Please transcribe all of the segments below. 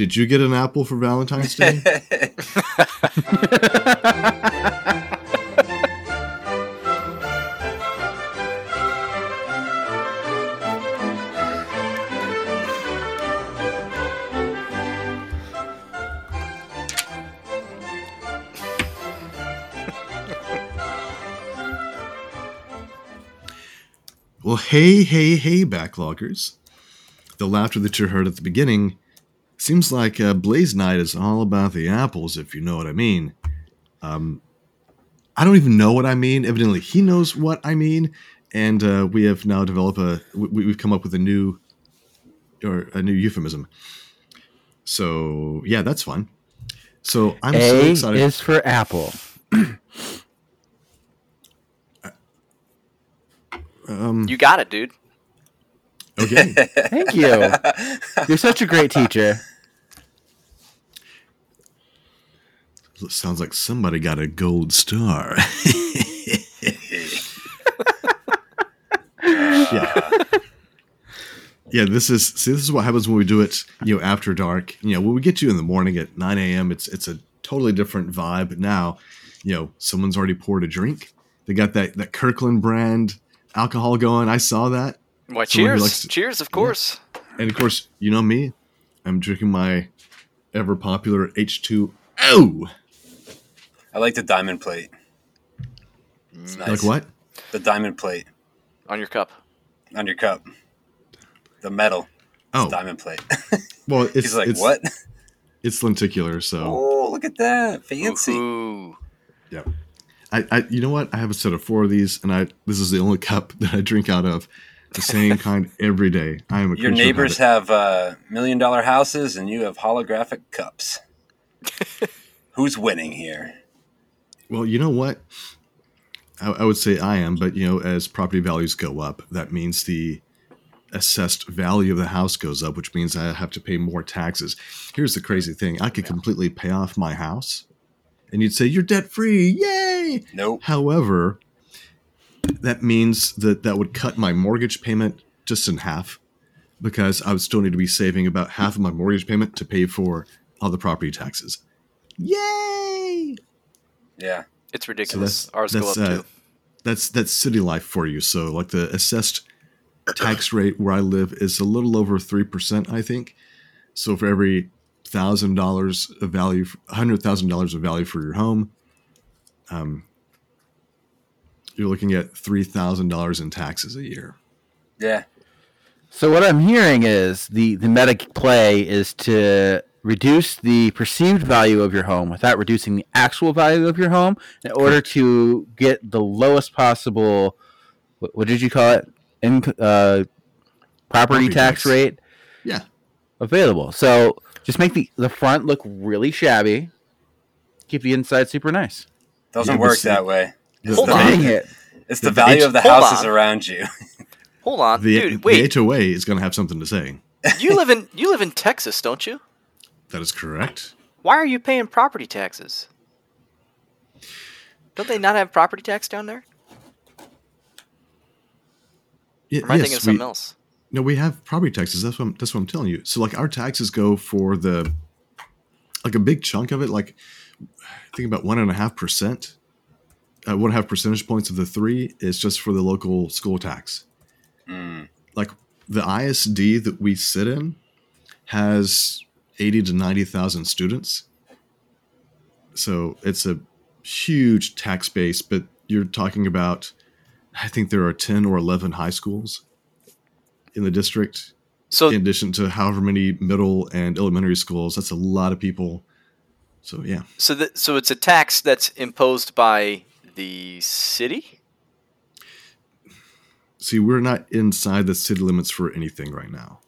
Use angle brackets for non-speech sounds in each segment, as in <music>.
Did you get an apple for Valentine's Day? <laughs> well, hey, hey, hey, backloggers. The laughter that you heard at the beginning seems like uh, BlazeKnight is all about the apples, if you know what I mean. Um, I don't even know what I mean. Evidently, he knows what I mean, and uh, we have now developed a. We, we've come up with a new, or a new euphemism. So yeah, that's fun. So I'm A so excited. is for apple. <clears throat> um, You got it, dude. okay. Thank you. <laughs> You're such a great teacher. Sounds like somebody got a gold star. <laughs> yeah. Yeah, this is see this is what happens when we do it, you know, after dark. You know, when we get you in the morning at 9 a.m., it's it's a totally different vibe. Now, you know, someone's already poured a drink. They got that that Kirkland brand alcohol going. I saw that. Why, Someone cheers. to- cheers, of course. And of course, you know me. I'm drinking my ever popular H2O. I like the diamond plate. It's nice. Like what? The diamond plate On your cup. on your cup. The metal Oh, diamond plate. <laughs> well, it's He's like, it's, what? <laughs> It's lenticular, so Oh, look at that. Fancy. Ooh. yeah. I, I, you know what? I have a set of four of these, and I this is the only <laughs> cup that I drink out of. The same kind every day. I am a Your neighbors habit. have uh, million dollar houses and you have holographic cups. Who's winning here? Well, you know what? I, I would say I am, but you know, as property values go up, that means the assessed value of the house goes up, which means I have to pay more taxes. Here's the crazy thing: I could completely pay off my house, and you'd say you're debt free, yay! Nope. However, that means that that would cut my mortgage payment just in half because I would still need to be saving about half of my mortgage payment to pay for all the property taxes. Yay! Yeah. It's So ridiculous. that's Ours that's go up uh, too. that's that's city life for you. So like the assessed tax rate where I live is a little over three percent, I think. So for every thousand dollars of value, hundred thousand dollars of value for your home, um, you're looking at three thousand dollars in taxes a year. Yeah. So what I'm hearing is the the meta play is to reduce the perceived value of your home without reducing the actual value of your home in order to get the lowest possible what, what did you call it in uh, property, Property tax, tax. rate Yeah, available. So just make the the front look really shabby, keep the inside super nice. Doesn't Yeah, work see- that way. the, Hold the- on. It! It's the The value H- of the houses on. around you. Hold on, the, dude. Wait, the HOA is going to have something to say. you live in you live in Texas, don't you? That is correct. Why are you paying property taxes? Don't they not have property tax down there? Y- Or am I thinking yes, of something we- else? No, we have property taxes. That's what I'm, that's what I'm telling you. So like our taxes go for the like a big chunk of it, like I think about one and a half percent, uh, one and a half percentage points of the three is just for the local school tax. Mm. Like the ISD that we sit in has eighty to ninety thousand students, so it's a huge tax base. But you're talking about, I think there are ten or eleven high schools in the district So in addition to however many middle and elementary schools that's a lot of people so yeah so that so it's a tax that's imposed by the city. see we're not inside the city limits for anything right now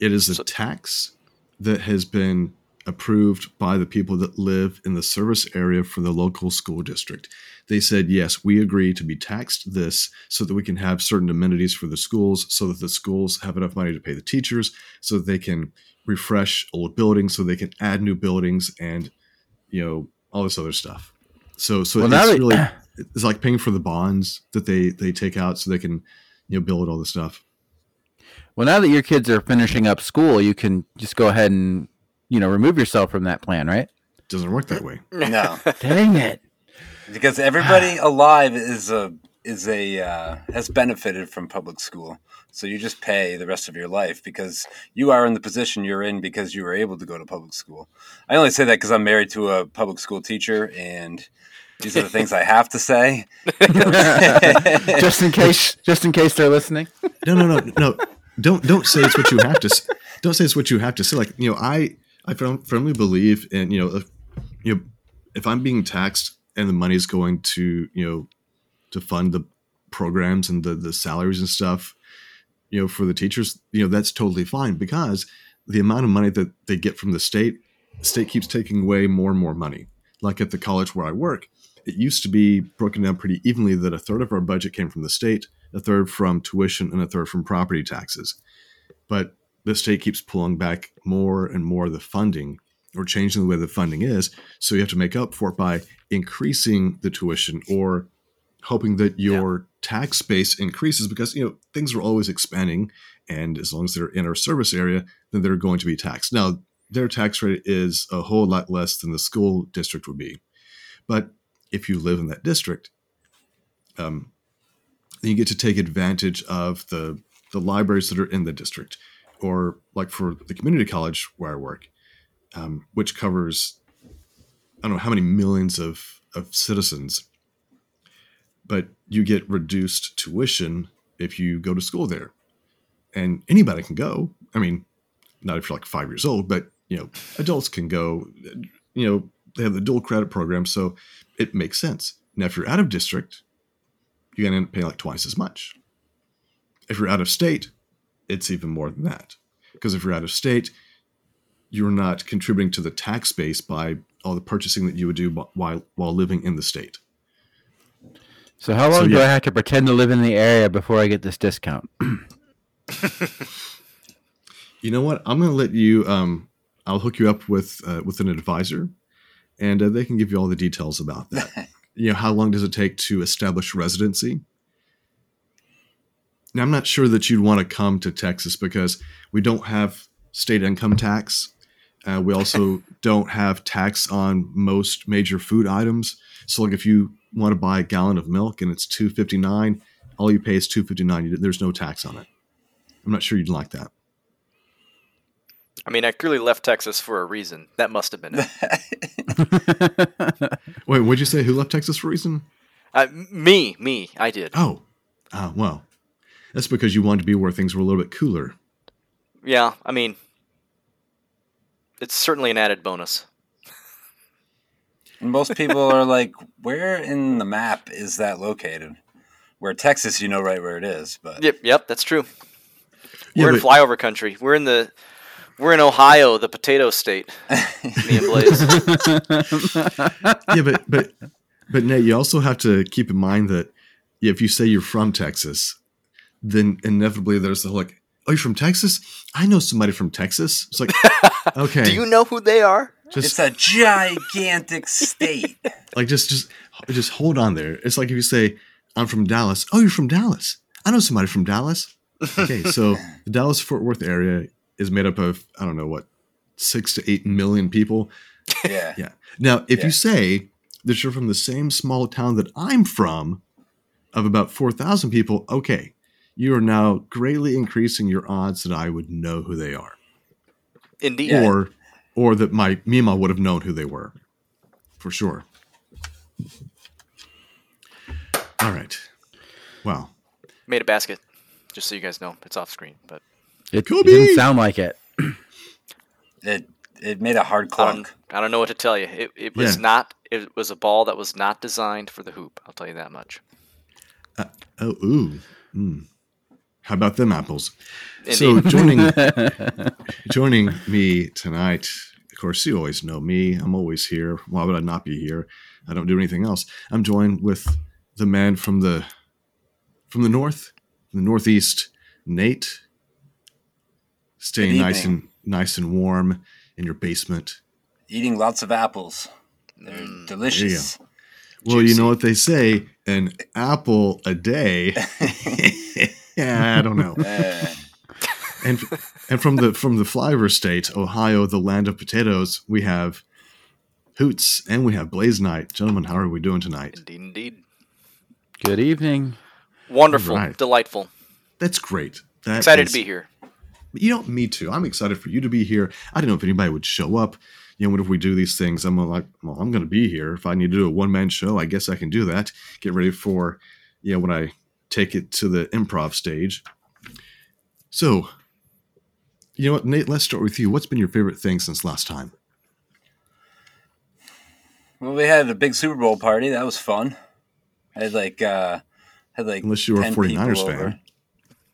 it is a So- tax that has been approved by the people that live in the service area for the local school district. They said yes we agree to be taxed this so that we can have certain amenities for the schools so that the schools have enough money to pay the teachers so that they can refresh old buildings so they can add new buildings and you know all this other stuff. So so Well, it's really <clears throat> it's like paying for the bonds that they they take out so they can you know build all the stuff Well, now that your kids are finishing up school, you can just go ahead and you know remove yourself from that plan, right? Doesn't work that way. No, <laughs> Dang it! because everybody alive is a is a uh, has benefited from public school. So you just pay the rest of your life because you are in the position you're in because you were able to go to public school. I only say that because I'm married to a public school teacher, and these are the things I have to say. <laughs> just in case, just in case they're listening. No, no, no, no. Don't don't say it's what you have to. Don't say it's what you have to say. Like you know, I I firmly believe in you know, if, you know, if I'm being taxed and the money is going to you know to fund the programs and the the salaries and stuff, you know, for the teachers, you know, that's totally fine because the amount of money that they get from the state, the state keeps taking away more and more money. Like at the college where I work, it used to be broken down pretty evenly that a third of our budget came from the state, a third from tuition, and a third from property taxes. But the state keeps pulling back more and more of the funding or changing the way the funding is. So you have to make up for it by increasing the tuition or hoping that your tax base increases because you know things are always expanding and as long as they're in our service area then they're going to be taxed now their tax rate is a whole lot less than the school district would be but if you live in that district um, you get to take advantage of the the libraries that are in the district or like for the community college where i work um, which covers i don't know how many millions of of citizens but you get reduced tuition if you go to school there. And anybody can go. I mean, not if you're like five years old, but you know, adults can go. You know, they have the dual credit program, so it makes sense. Now, if you're out of district, you're gonna end up paying like twice as much. If you're out of state, it's even more than that. Because if you're out of state, you're not contributing to the tax base by all the purchasing that you would do while while living in the state. So how long So, do. I have to pretend to live in the area before I get this discount? <clears throat> You know what? I'm going to let you. Um, I'll hook you up with uh, with an advisor, and uh, they can give you all the details about that. <laughs> you know, how long does it take to establish residency? Now, I'm not sure that you'd want to come to Texas because we don't have state income tax. Uh, we also <laughs> don't have tax on most major food items. So, like, if you want to buy a gallon of milk and it's two fifty nine, all you pay is two fifty nine. There's no tax on it. I'm not sure you'd like that. I mean, I clearly left Texas for a reason. That must have been it. <laughs> Wait, what'd you say? Who left Texas for a reason? uh, me, me, I did. Oh, ah, well, that's because you wanted to be where things were a little bit cooler. Yeah, I mean, it's certainly an added bonus. Most people are like, "Where in the map is that located?" Where Texas, you know right where it is, but Yep, yep, that's true. Yeah, we're in flyover country. We're in the we're in Ohio, the potato state. <laughs> Me and Blaze. yeah, but but but Nate, you also have to keep in mind that if you say you're from Texas, then inevitably there's the whole like, oh, you're from Texas? I know somebody from Texas. It's like, <laughs> okay, Do you know who they are? just it's a gigantic state. like just just just hold on there. It's like if you say I'm from Dallas. Oh, you're from Dallas. I know somebody from Dallas. Okay, so the Dallas Fort Worth area is made up of I don't know what six to eight million people. Yeah. <laughs> Yeah. Now, if Yeah. you say that you're from the same small town that I'm from, of about four thousand people, okay, you are now greatly increasing your odds that I would know who they are, Indeed. Or or that my Mima would have known who they were, for sure. All right. Wow. Made a basket. Just so you guys know, it's off screen. But It Kobe! didn't sound like it. It it made a hard I don't, clunk. I don't know what to tell you. It, it was Yeah. not. It was a ball that was not designed for the hoop. I'll tell you that much. Oh, ooh. Mm. How about them apples? So joining <laughs> joining me tonight, of course, you always know me. I'm always here. Why would I not be here? I don't do anything else. I'm joined with the man from the from the north, the northeast, Nate. Staying nice and nice and warm in your basement. Eating lots of apples. They're Mm, delicious. Well, you know what they say: an apple a day. <laughs> yeah, I don't know. Uh, and and from the from the flyover state, Ohio, the land of potatoes, we have Hootz and we have BlazeKnight. Gentlemen, how are we doing tonight? Indeed, indeed. Good evening. Wonderful, Right. delightful. That's great. That Excited is- to be here. You know, me too. I'm excited for you to be here. I didn't know if anybody would show up. You know, what if we do these things, I'm like, well, I'm going to be here. If I need to do a one man show, I guess I can do that. Get ready for, you know, when I take it to the improv stage. So, you know what, Nate? Let's start with you. What's been your favorite thing since last time? Well, we had a big Super Bowl party. That was fun. I had like uh had like Unless you were a 10 49ers fan. over.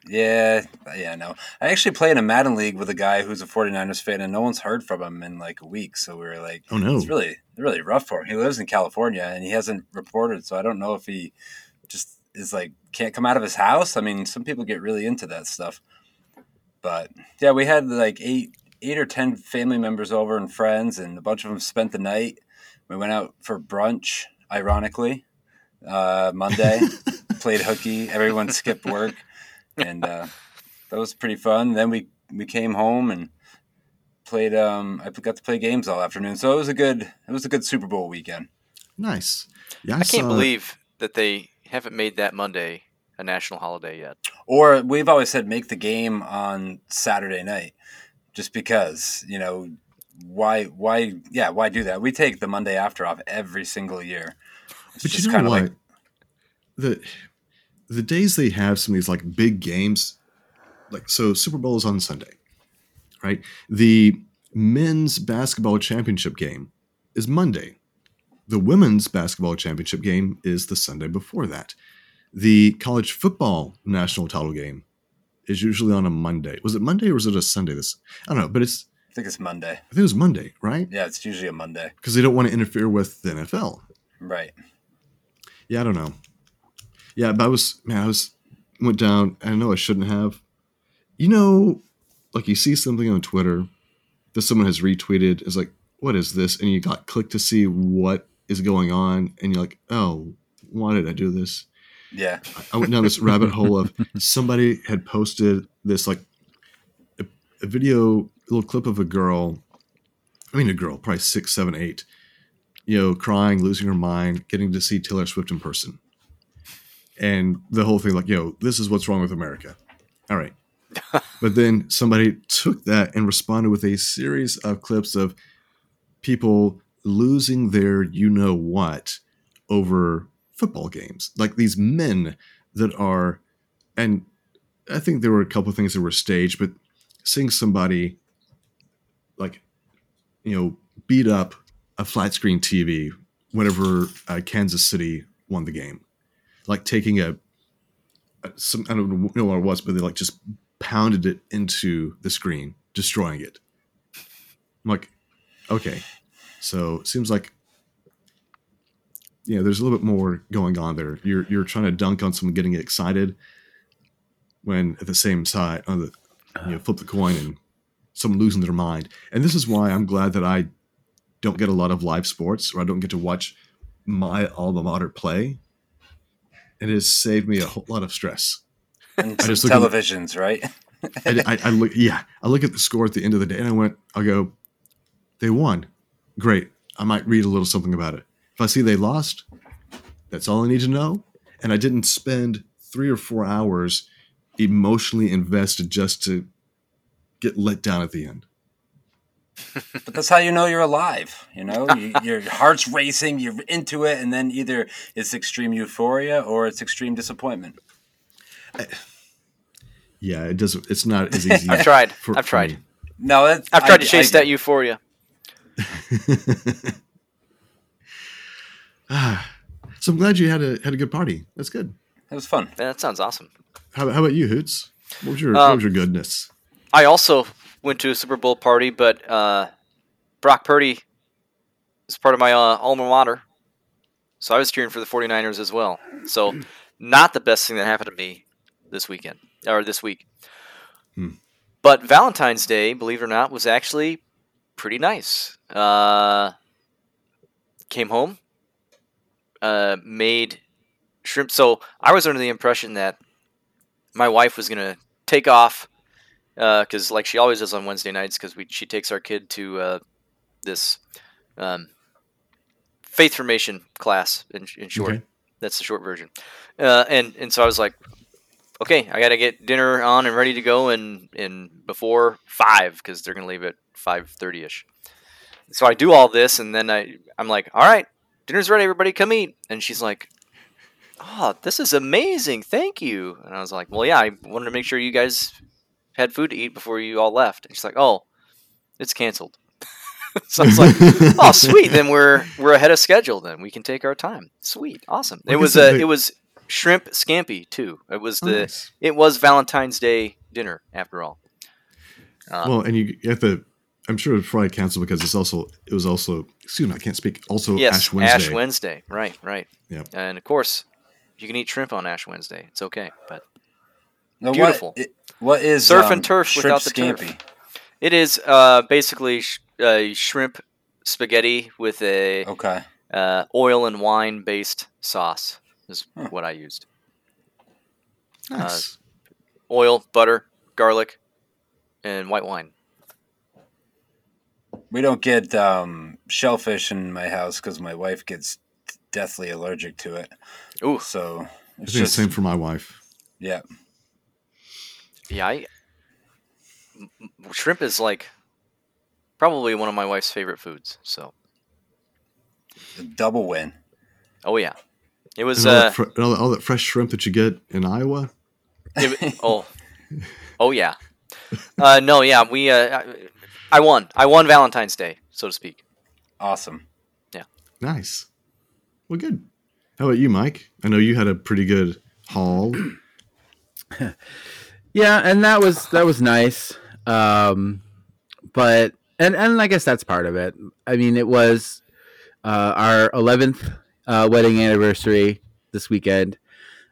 Yeah, yeah, no. I actually play in a Madden league with a guy who's a 49ers fan, and no one's heard from him in like a week. So we were like, Oh no! it's really, really rough for him. He lives in California, and he hasn't reported. So I don't know if he just is like can't come out of his house. I mean, some people get really into that stuff. But yeah, we had like eight, eight or ten family members over and friends, and a bunch of them spent the night. We went out for brunch, ironically, uh, Monday. <laughs> played hooky. Everyone skipped work, and uh, that was pretty fun. Then we we came home and played. Um, I got to play games all afternoon, so it was a good it was a good Super Bowl weekend. nice. Yeah, I, I can't believe that they haven't made that Monday a national holiday yet. Or we've always said make the game on Saturday night, just because you know why why yeah why do that? We take the Monday after off every single year. It's But just you know kinda what? the the days they have some of these like big games, like so Super Bowl is on Sunday, right? The men's basketball championship game is Monday. The women's basketball championship game is the Sunday before that. The college football national title game is usually on a Monday. Was it Monday or was it a Sunday? This I don't know, but it's I think it's Monday. I think it was Monday, right? Yeah, it's usually a Monday. Because they don't want to interfere with the NFL. Right. Yeah, I don't know. Yeah, but I was man, I was went down. I know I shouldn't have. You know, like you see something on Twitter that someone has retweeted. Is like, what is this? And you got click to see what is going on, and you're like, oh, why did I do this? Yeah. I went down this rabbit hole of somebody had posted this like a, a video, a little clip of a girl. I mean, a girl, probably six, seven, eight, you know, crying, losing her mind, getting to see Taylor Swift in person, and the whole thing like, yo, this is what's wrong with America. All right, <laughs> but then somebody took that and responded with a series of clips of people losing their you know what over football games. Like these men that are and i think there were a couple of things that were staged but seeing somebody like you know beat up a flat screen tv whenever uh, kansas city won the game like taking a, some i don't know what it was but they like just pounded it into the screen destroying it i'm like okay so it seems like yeah, there's a little bit more going on there. You're you're trying to dunk on someone getting excited when at the same side on the you know flip the coin and someone losing their mind. And this is why I'm glad that I don't get a lot of live sports or I don't get to watch my alma mater play. It has saved me a whole lot of stress. And I just look at- televisions, right? I, I, I look, yeah, I look at the score at the end of the day, and I went, I go, they won, great. I might read a little something about it. If I see they lost, that's all I need to know. And I didn't spend three or four hours emotionally invested just to get let down at the end. But that's how you know you're alive. You know, <laughs> you, your heart's racing, you're into it, and then either it's extreme euphoria or it's extreme disappointment. Yeah, it doesn't. It's not as <laughs> easy. I've tried. for- I've tried. me. No, I've tried I- to chase I- that euphoria. Ah, <laughs> so I'm glad you had a had a good party. That's good. It was fun. Man, that sounds awesome. How, how about you, Hootz? What was your what Um, was your goodness? I also went to a Super Bowl party, but uh, Brock Purdy is part of my uh, alma mater. So I was cheering for the 49ers as well. So <clears throat> not the best thing that happened to me this weekend or this week. Hmm. But Valentine's Day, believe it or not, was actually pretty nice. Uh, came home, uh, made shrimp. So I was under the impression that my wife was going to take off because like she always does on Wednesday nights because we she takes our kid to uh, this um, faith formation class in, in short. Okay. That's the short version. Uh, and and so I was like, okay, I got to get dinner on and ready to go in in before five because they're gonna leave at five thirty ish. So I do all this and then I I'm like, all right, dinner's ready, everybody come eat. And she's like, oh, this is amazing, thank you. And I was like, well, yeah, I wanted to make sure you guys had food to eat before you all left. And she's like, oh, it's canceled. <laughs> so I was like, <laughs> oh, sweet. Then we're we're ahead of schedule. Then we can take our time. Sweet, awesome. It was said, uh, it was shrimp scampi too. It was the Nice. it was Valentine's Day dinner after all. Uh, Well, and you have to. I'm sure it's probably canceled because it's also. It was also. Excuse me, I can't speak. Also, yes, Ash Wednesday. Ash Wednesday. Right, right. Yeah. And of course, you can eat shrimp on Ash Wednesday. It's okay, but Now, Beautiful. What, i- what is Surf um, and turf without the turf. it is uh, basically sh- uh, shrimp spaghetti with a Okay. uh, oil and wine based sauce. Is Huh. what I used. Nice. Oil, butter, garlic, and white wine. We don't get um, shellfish in my house because my wife gets deathly allergic to it. Ooh, So I it's think the just same for my wife. yeah. Yeah. I, m- m- shrimp is like probably one of my wife's favorite foods. So, A double win. oh yeah, it was. And all, Uh, that fr- and all, that, all that fresh shrimp that you get in Iowa. it- oh, oh yeah. Uh, no, yeah, we. Uh, I, I won. I won Valentine's Day, so to speak. Awesome. Yeah. Nice. Well, good. How about you, Mike? I know you had a pretty good haul. <clears throat> Yeah, and that was that was nice. Um, but and and I guess that's part of it. I mean, it was uh, our eleventh uh, wedding anniversary this weekend,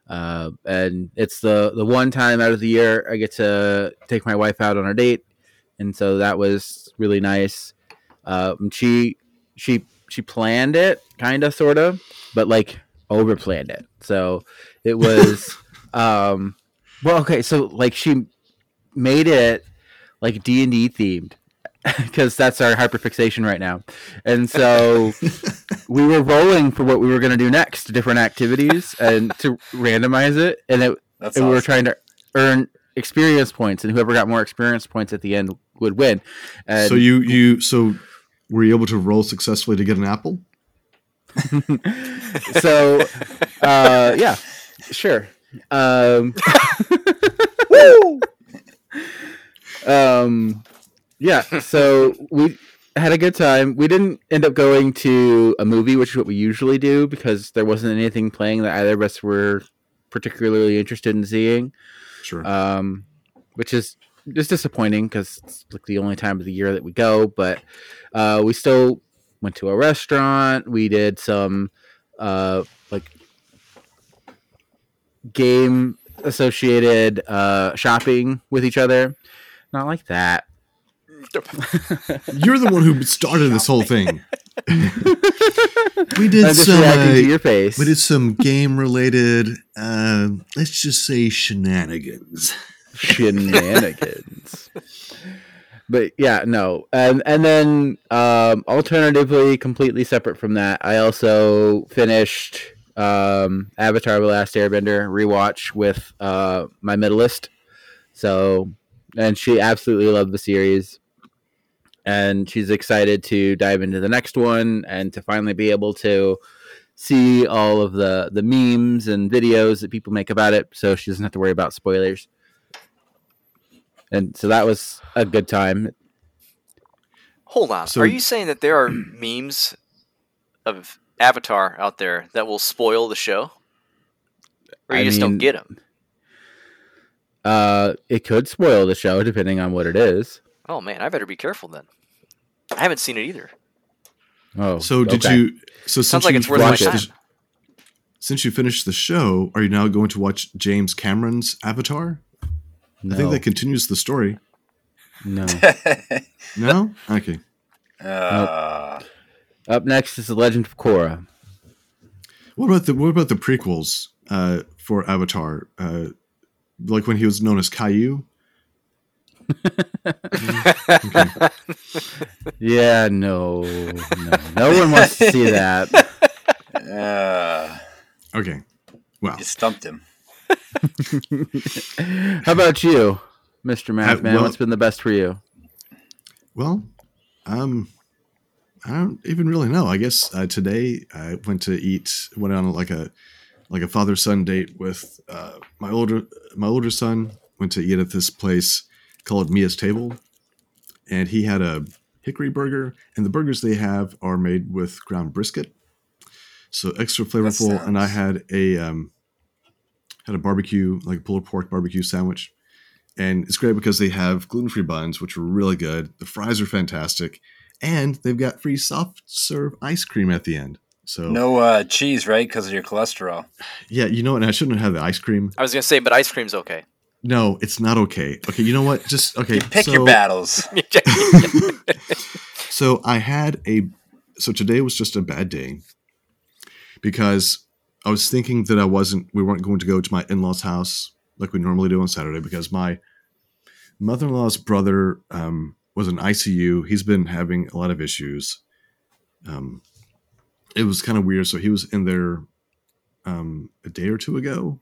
uh, and it's the the one time out of the year I get to take my wife out on a date, and so that was really nice. Um, she she she planned it, kind of, sort of, but like over planned it. So it was. <laughs> um, well, okay, so like she made it like D and D themed <laughs> because that's our hyperfixation right now, and so we were rolling for what we were going to do next, different activities, and to randomize it, and it That's and we were trying to earn experience points, and whoever got more experience points at the end would win. And so you you so were you able to roll successfully to get an apple? <laughs> so uh, yeah, sure. Um, <laughs> <laughs> woo! um, yeah. So we had a good time. We didn't end up going to a movie, which is what we usually do, because there wasn't anything playing that either of us were particularly interested in seeing. Sure. Um, which is just disappointing because it's like the only time of the year that we go. But uh, we still went to a restaurant. We did some uh, like game associated uh, shopping with each other. Not like that. You're the one who started this whole thing. <laughs> we did I'm some. Uh, your face. we did some game related. Uh, let's just say shenanigans. shenanigans. but yeah, no, and and then um, alternatively, completely separate from that, I also finished um, Avatar: The Last Airbender rewatch with uh, my middleist. So, and she absolutely loved the series, and she's excited to dive into the next one and to finally be able to see all of the the memes and videos that people make about it so she doesn't have to worry about spoilers and so that was a good time. Hold on. So- are you saying that there are <clears throat> memes of Avatar out there that will spoil the show? Or you I just mean- don't get them? Uh, it could spoil the show depending on what it is. Oh man, I better be careful then. I haven't seen it either. Oh, So did okay. you? So Sounds since like you it's worth my time. the- since you finished the show, are you now going to watch James Cameron's Avatar? No, I think that continues the story. no. <laughs> No. Okay. uh, Up next is the Legend of Korra. What about the What about the prequels uh, for Avatar? Uh, like when he was known as Caillou. <laughs> Yeah, no, no, no one wants to see that. Uh, Okay. Well, you stumped him. <laughs> How about you, Mister Math Uh, Man? well- What's been the best for you? well, um, I don't even really know. I guess uh, today I went to eat, went on like a like a father son date with uh, my older my older son. Went to eat at this place called Mia's Table, and he had a hickory burger, and the burgers they have are made with ground brisket, so extra flavorful. And I had a um, had a barbecue like a pulled pork barbecue sandwich, and it's great because they have gluten free buns, which are really good. The fries are fantastic, and they've got free soft serve ice cream at the end. So No uh, cheese, right? Because of your cholesterol. yeah, you know what? I shouldn't have had the ice cream. I was gonna say, but ice cream's okay. No, it's not okay. Okay, you know what? Just <laughs> okay. Pick so, your battles. <laughs> So I had a. So today was just a bad day because I was thinking that I wasn't. We weren't going to go to my in laws' house like we normally do on Saturday because my mother in law's brother um, was in ICU. He's been having a lot of issues. Um, it was kind of weird. So he was in there um, a day or two ago,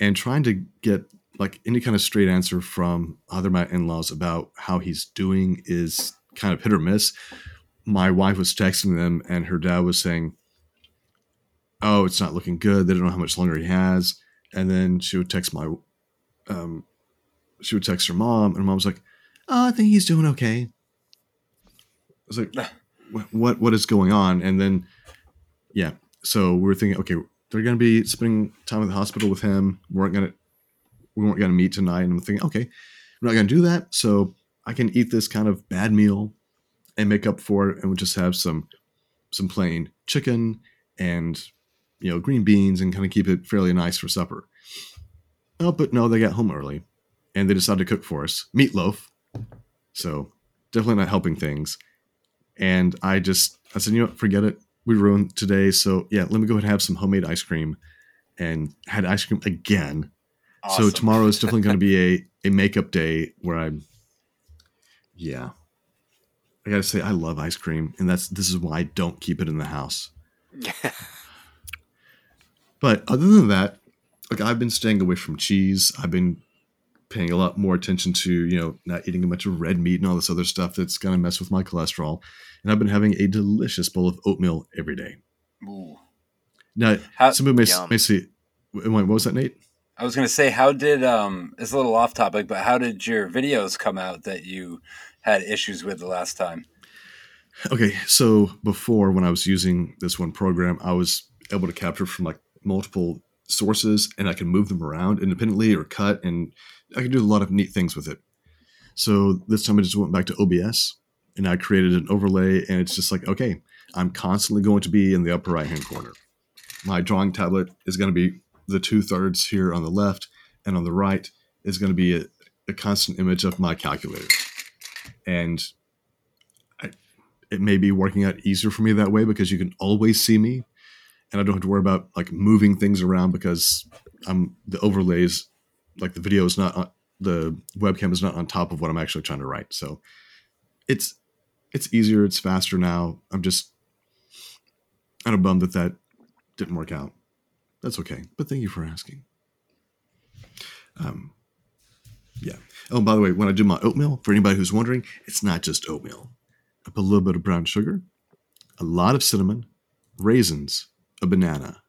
and trying to get like any kind of straight answer from either my in-laws about how he's doing is kind of hit or miss. My wife was texting them, and her dad was saying, "Oh, it's not looking good. They don't know how much longer he has." And then she would text my, um, she would text her mom, and her mom was like, "Oh, I think he's doing okay." I was like, "What? What is going on?" And then, yeah, so we were thinking, okay, they're going to be spending time at the hospital with him. We weren't going to, we weren't going to meet tonight. And I'm thinking, okay, we're not going to do that. So I can eat this kind of bad meal and make up for it, and we'll just have some, some plain chicken and you know green beans and kind of keep it fairly nice for supper. Oh, but no, they got home early, and they decided to cook for us meatloaf. So definitely not helping things. And I just, I said, you know what, forget it. We ruined today. So yeah, let me go ahead and have some homemade ice cream and had ice cream again. So tomorrow is <laughs> definitely going to be a, a makeup day where I'm, yeah. I gotta say, I love ice cream, and that's this is why I don't keep it in the house. <laughs> But other than that, like I've been staying away from cheese. I've been paying a lot more attention to you know not eating a bunch of red meat and all this other stuff that's gonna mess with my cholesterol. And I've been having a delicious bowl of oatmeal every day. Ooh. Now, How- some people may, Yum. may wait, what was that, Nate? I was gonna say, how did um? It's a little off topic, but how did your videos come out that you had issues with the last time? Okay, so before when I was using this one program, I was able to capture from like multiple sources and I can move them around independently or cut and I can do a lot of neat things with it. So this time I just went back to OBS and I created an overlay and it's just like, okay, I'm constantly going to be in the upper right hand corner. My drawing tablet is going to be the two thirds here on the left and on the right is going to be a, a constant image of my calculator. And it may be working out easier for me that way because you can always see me and I don't have to worry about like moving things around because I'm the overlays like the video is not on, the webcam is not on top of what I'm actually trying to write. So it's it's easier, it's faster now. I'm just kind of bummed that that didn't work out. That's okay, but thank you for asking. Um, yeah. Oh, by the way, when I do my oatmeal, for anybody who's wondering, it's not just oatmeal. I put a little bit of brown sugar, a lot of cinnamon, raisins, a banana,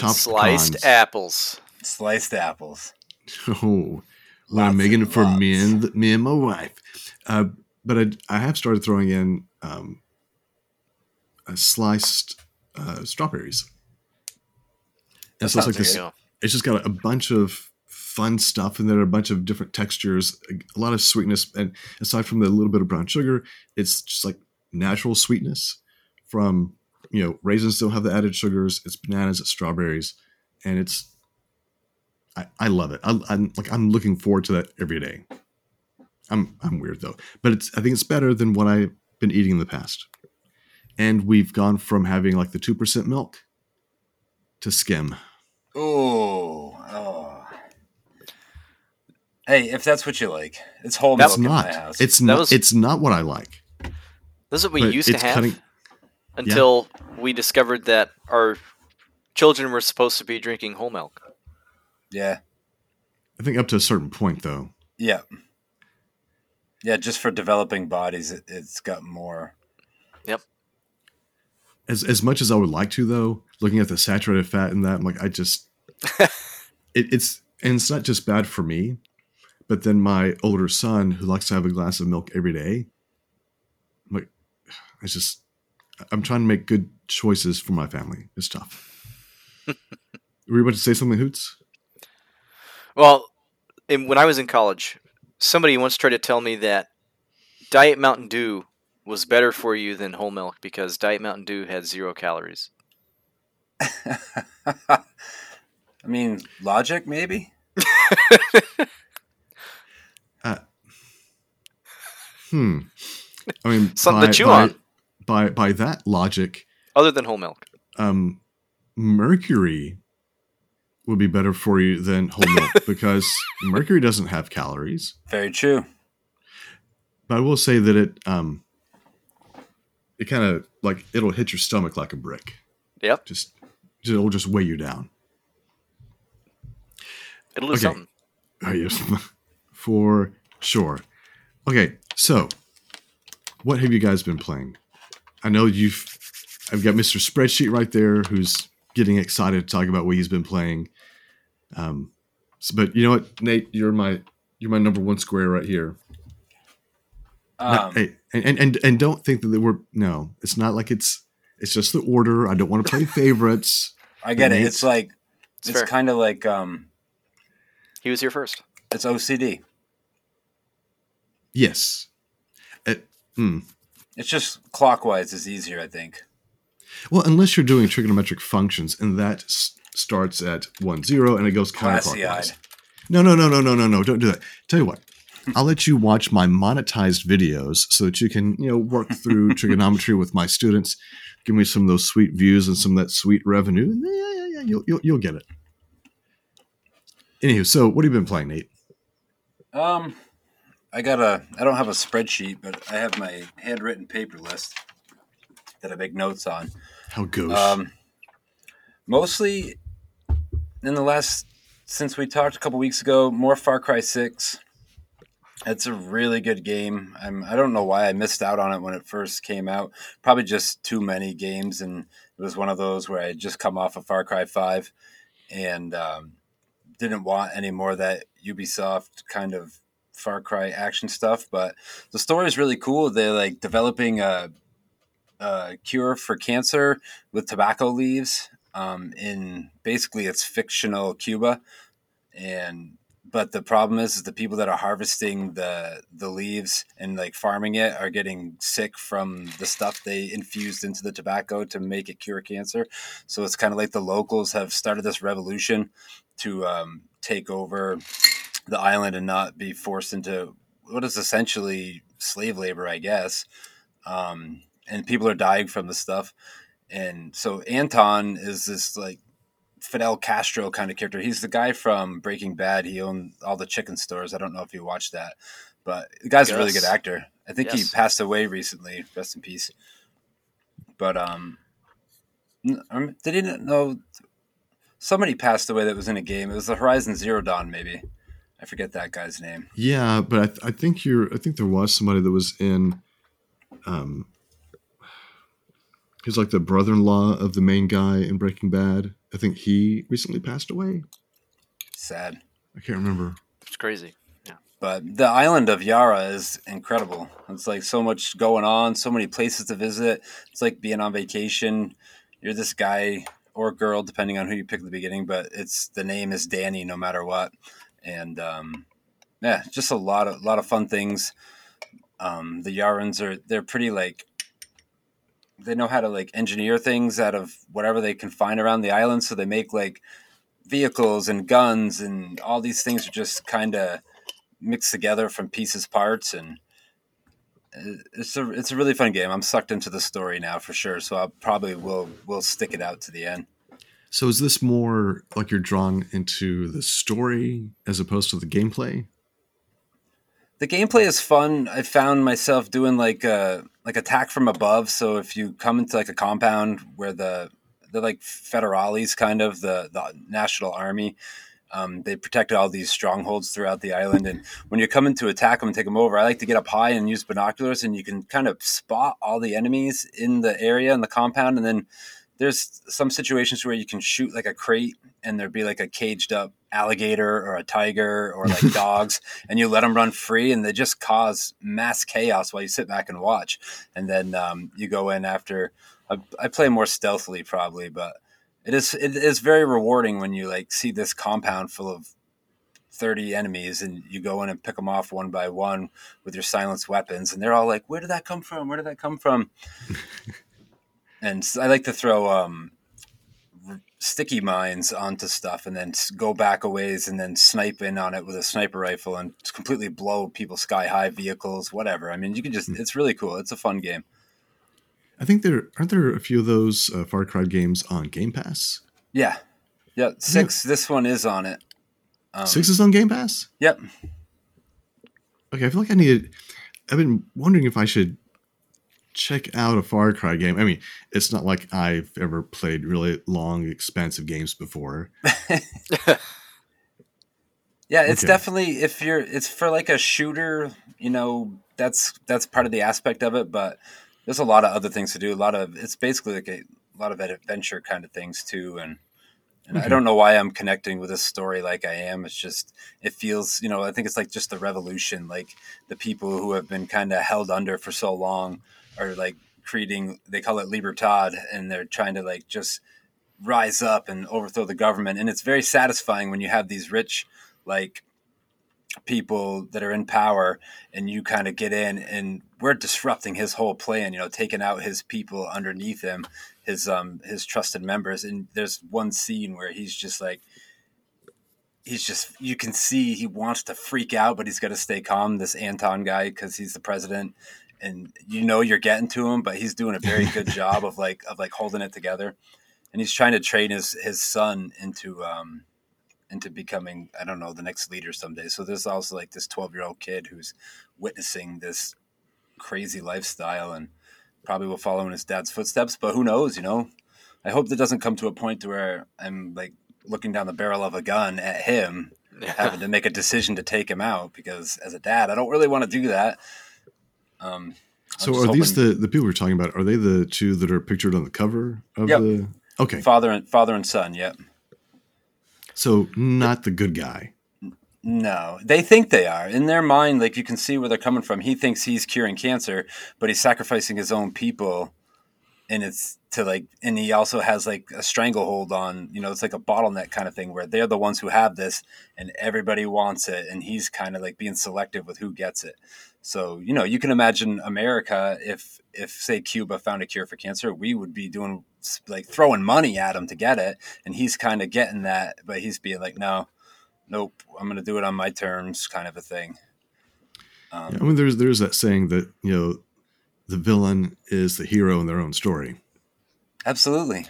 And chopped sliced pecans. apples. Sliced apples. <laughs> Oh, I'm making it for me lots. and me and my wife. Uh, but I, I have started throwing in um, uh, sliced uh, strawberries. And That so it's like this. It's just got a, a bunch of fun stuff in there, are a bunch of different textures, a, a lot of sweetness, and aside from the little bit of brown sugar, it's just like natural sweetness from you know raisins don't have the added sugars. It's bananas, it's strawberries, and it's I, I love it. I, I'm like I'm looking forward to that every day. I'm I'm weird though, but it's I think it's better than what I've been eating in the past. And we've gone from having like the two percent milk to skim. Ooh. Oh. Hey, if that's what you like, it's whole That's milk It's in my not. house. It's That not. was- It's not what I like. This is what we But used to have cutting- until we discovered that our children were supposed to be drinking whole milk. Yeah, I think up to a certain point, though. yeah, yeah. Just for developing bodies, it, it's got more. Yep. As as much as I would like to, though, looking at the saturated fat in that, I'm like, I just <laughs> it, it's and it's not just bad for me, but then my older son who likes to have a glass of milk every day. I'm like, I just I'm trying to make good choices for my family. It's tough. <laughs> Were you about to say something, Hootz? Well, in, when I was in college, somebody once tried to tell me that Diet Mountain Dew was better for you than whole milk because Diet Mountain Dew had zero calories. <laughs> I mean, logic maybe. <laughs> Hmm. I mean, <laughs> Something by, to chew by, on. By by that logic, Other than whole milk. um, mercury would be better for you than whole milk because mercury doesn't have calories. Very true. But I will say that it um, it kind of like it'll hit your stomach like a brick. Yep. Just it'll just weigh you down. It'll do Okay. something. Oh, yes, <laughs> for sure. Okay, so what have you guys been playing? I know you've. I've got Mr. Spreadsheet right there, who's getting excited to talk about what he's been playing. Um, so- but you know what, Nate, you're my you're my number one square right here. Now, Um, hey, and, and and and don't think that they were no. It's not like it's it's just the order. I don't want to play <laughs> favorites. I get it. It's like It's it's, kind of like um, He was here first. it's OCD. Yes. It- hmm. It's just clockwise is easier, I think. Well, unless you're doing trigonometric functions, and that s- starts at one zero and it goes counterclockwise. No, no, no, no, no, no, no! Don't do that. Tell you what, I'll let you watch my monetized videos so that you can, you know, work <laughs> through trigonometry with my students. Give me some of those sweet views and some of that sweet revenue, and yeah, yeah, yeah, you'll you'll, you'll get it. Anywho, so what have you been playing, Nate? Um, I got a. I don't have a spreadsheet, but I have my handwritten paper list that I make notes on. How goes? Um, mostly in the last since we talked a couple weeks ago, more Far Cry Six. It's a really good game. I'm. I don't know why I missed out on it when it first came out. Probably just too many games, and it was one of those where I had just come off of Far Cry Five, and um, didn't want any more of that Ubisoft kind of Far Cry action stuff. But the story is really cool. They're like developing a, a cure for cancer with tobacco leaves um, in basically it's fictional Cuba, and but the problem is, is the people that are harvesting the the leaves and like farming it are getting sick from the stuff they infused into the tobacco to make it cure cancer. So it's kind of like the locals have started this revolution to um, take over the island and not be forced into what is essentially slave labor, I guess. Um, and people are dying from the stuff. And so Anton is this like Fidel Castro kind of character. He's the guy from Breaking Bad. He owned all the chicken stores. I don't know if you watched that, but the guy's a really good actor. I think Yes. he passed away recently. Rest in peace. But um, n- um, did he not know somebody passed away that was in a game? It was the Horizon Zero Dawn, maybe. I forget that guy's name. Yeah, but I, th- I think you're. I think there was somebody that was in. Um, he's like the brother-in-law of the main guy in Breaking Bad. I think he recently passed away. Sad. I can't remember. It's crazy. Yeah. But the island of Yara is incredible. It's like so much going on, so many places to visit. It's like being on vacation. You're this guy or girl, depending on who you pick at the beginning, but it's the name is Dani no matter what. And um, yeah, just a lot of lot of fun things. Um, the Yarans are they're pretty like they know how to like engineer things out of whatever they can find around the island. So they make like vehicles and guns and all these things are just kind of mixed together from pieces parts and uh, it's a it's a really fun game. I'm sucked into the story now for sure, so I probably will will stick it out to the end. So is this more like you're drawn into the story as opposed to the gameplay? The gameplay is fun. I found myself doing like uh like attack from above. So if you come into like a compound where the they're like federales, kind of the the national army. Um, they protected all these strongholds throughout the island, and when you're coming to attack them and take them over, I like to get up high and use binoculars, and you can kind of spot all the enemies in the area in the compound, and then there's some situations where you can shoot like a crate and there'd be like a caged up alligator or a tiger or like <laughs> dogs and you let them run free and they just cause mass chaos while you sit back and watch. And then um, you go in after I, I, play more stealthily probably but it is it is very rewarding when you like see this compound full of 30 enemies and you go in and pick them off one by one with your silenced weapons and they're all like where did that come from? Where did that come from? <laughs> And I like to throw um, sticky mines onto stuff and then go back a ways and then snipe in on it with a sniper rifle and completely blow people sky high vehicles, whatever. I mean, you can just, it's really cool. It's a fun game. I think there aren't there a few of those uh, Far Cry games on Game Pass. Yeah, yeah. Six. This one is on it. Um, Six is on Game Pass. Yep. Okay, I feel like I need. I've been wondering if I should check out a Far Cry game. I mean, it's not like I've ever played really long, expensive games before. <laughs> yeah, it's okay. definitely if you're it's for like a shooter, you know, that's that's part of the aspect of it, but there's a lot of other things to do. A lot of it's basically like a, a lot of adventure kind of things too and and okay. I don't know why I'm connecting with this story like I am. It's just it feels, you know, I think it's like just the revolution, like the people who have been kind of held under for so long are like creating they call it libertad and they're trying to like just rise up and overthrow the government. And it's very satisfying when you have these rich like people that are in power and you kind of get in and we're disrupting his whole plan you know taking out his people underneath him his um his trusted members. And there's one scene where he's just like he's just you can see he wants to freak out but he's got to stay calm this anton guy because he's the president and you know you're getting to him, but he's doing a very good <laughs> job of like of like holding it together, and he's trying to train his his son into um into becoming I don't know the next leader someday. So there's also like this 12 year old kid who's witnessing this crazy lifestyle and probably will follow in his dad's footsteps. But who knows? You know, I hope that doesn't come to a point where I'm like looking down the barrel of a gun at him, <laughs> having to make a decision to take him out because as a dad, I don't really want to do that. Um, so are these the the people we're talking about? Are they the two that are pictured on the cover of yep. the? Okay, father and father and son. Yep. So not the good guy. No, they think they are. In their mind, like you can see where they're coming from. He thinks he's curing cancer, but he's sacrificing his own people and it's to like and he also has like a stranglehold on you know it's like a bottleneck kind of thing where they're the ones who have this and everybody wants it and he's kind of like being selective with who gets it so you know you can imagine america if if say cuba found a cure for cancer we would be doing like throwing money at him to get it and he's kind of getting that but he's being like no nope i'm gonna do it on my terms kind of a thing um, yeah, I mean, there's there's that saying that you know the villain is the hero in their own story. Absolutely.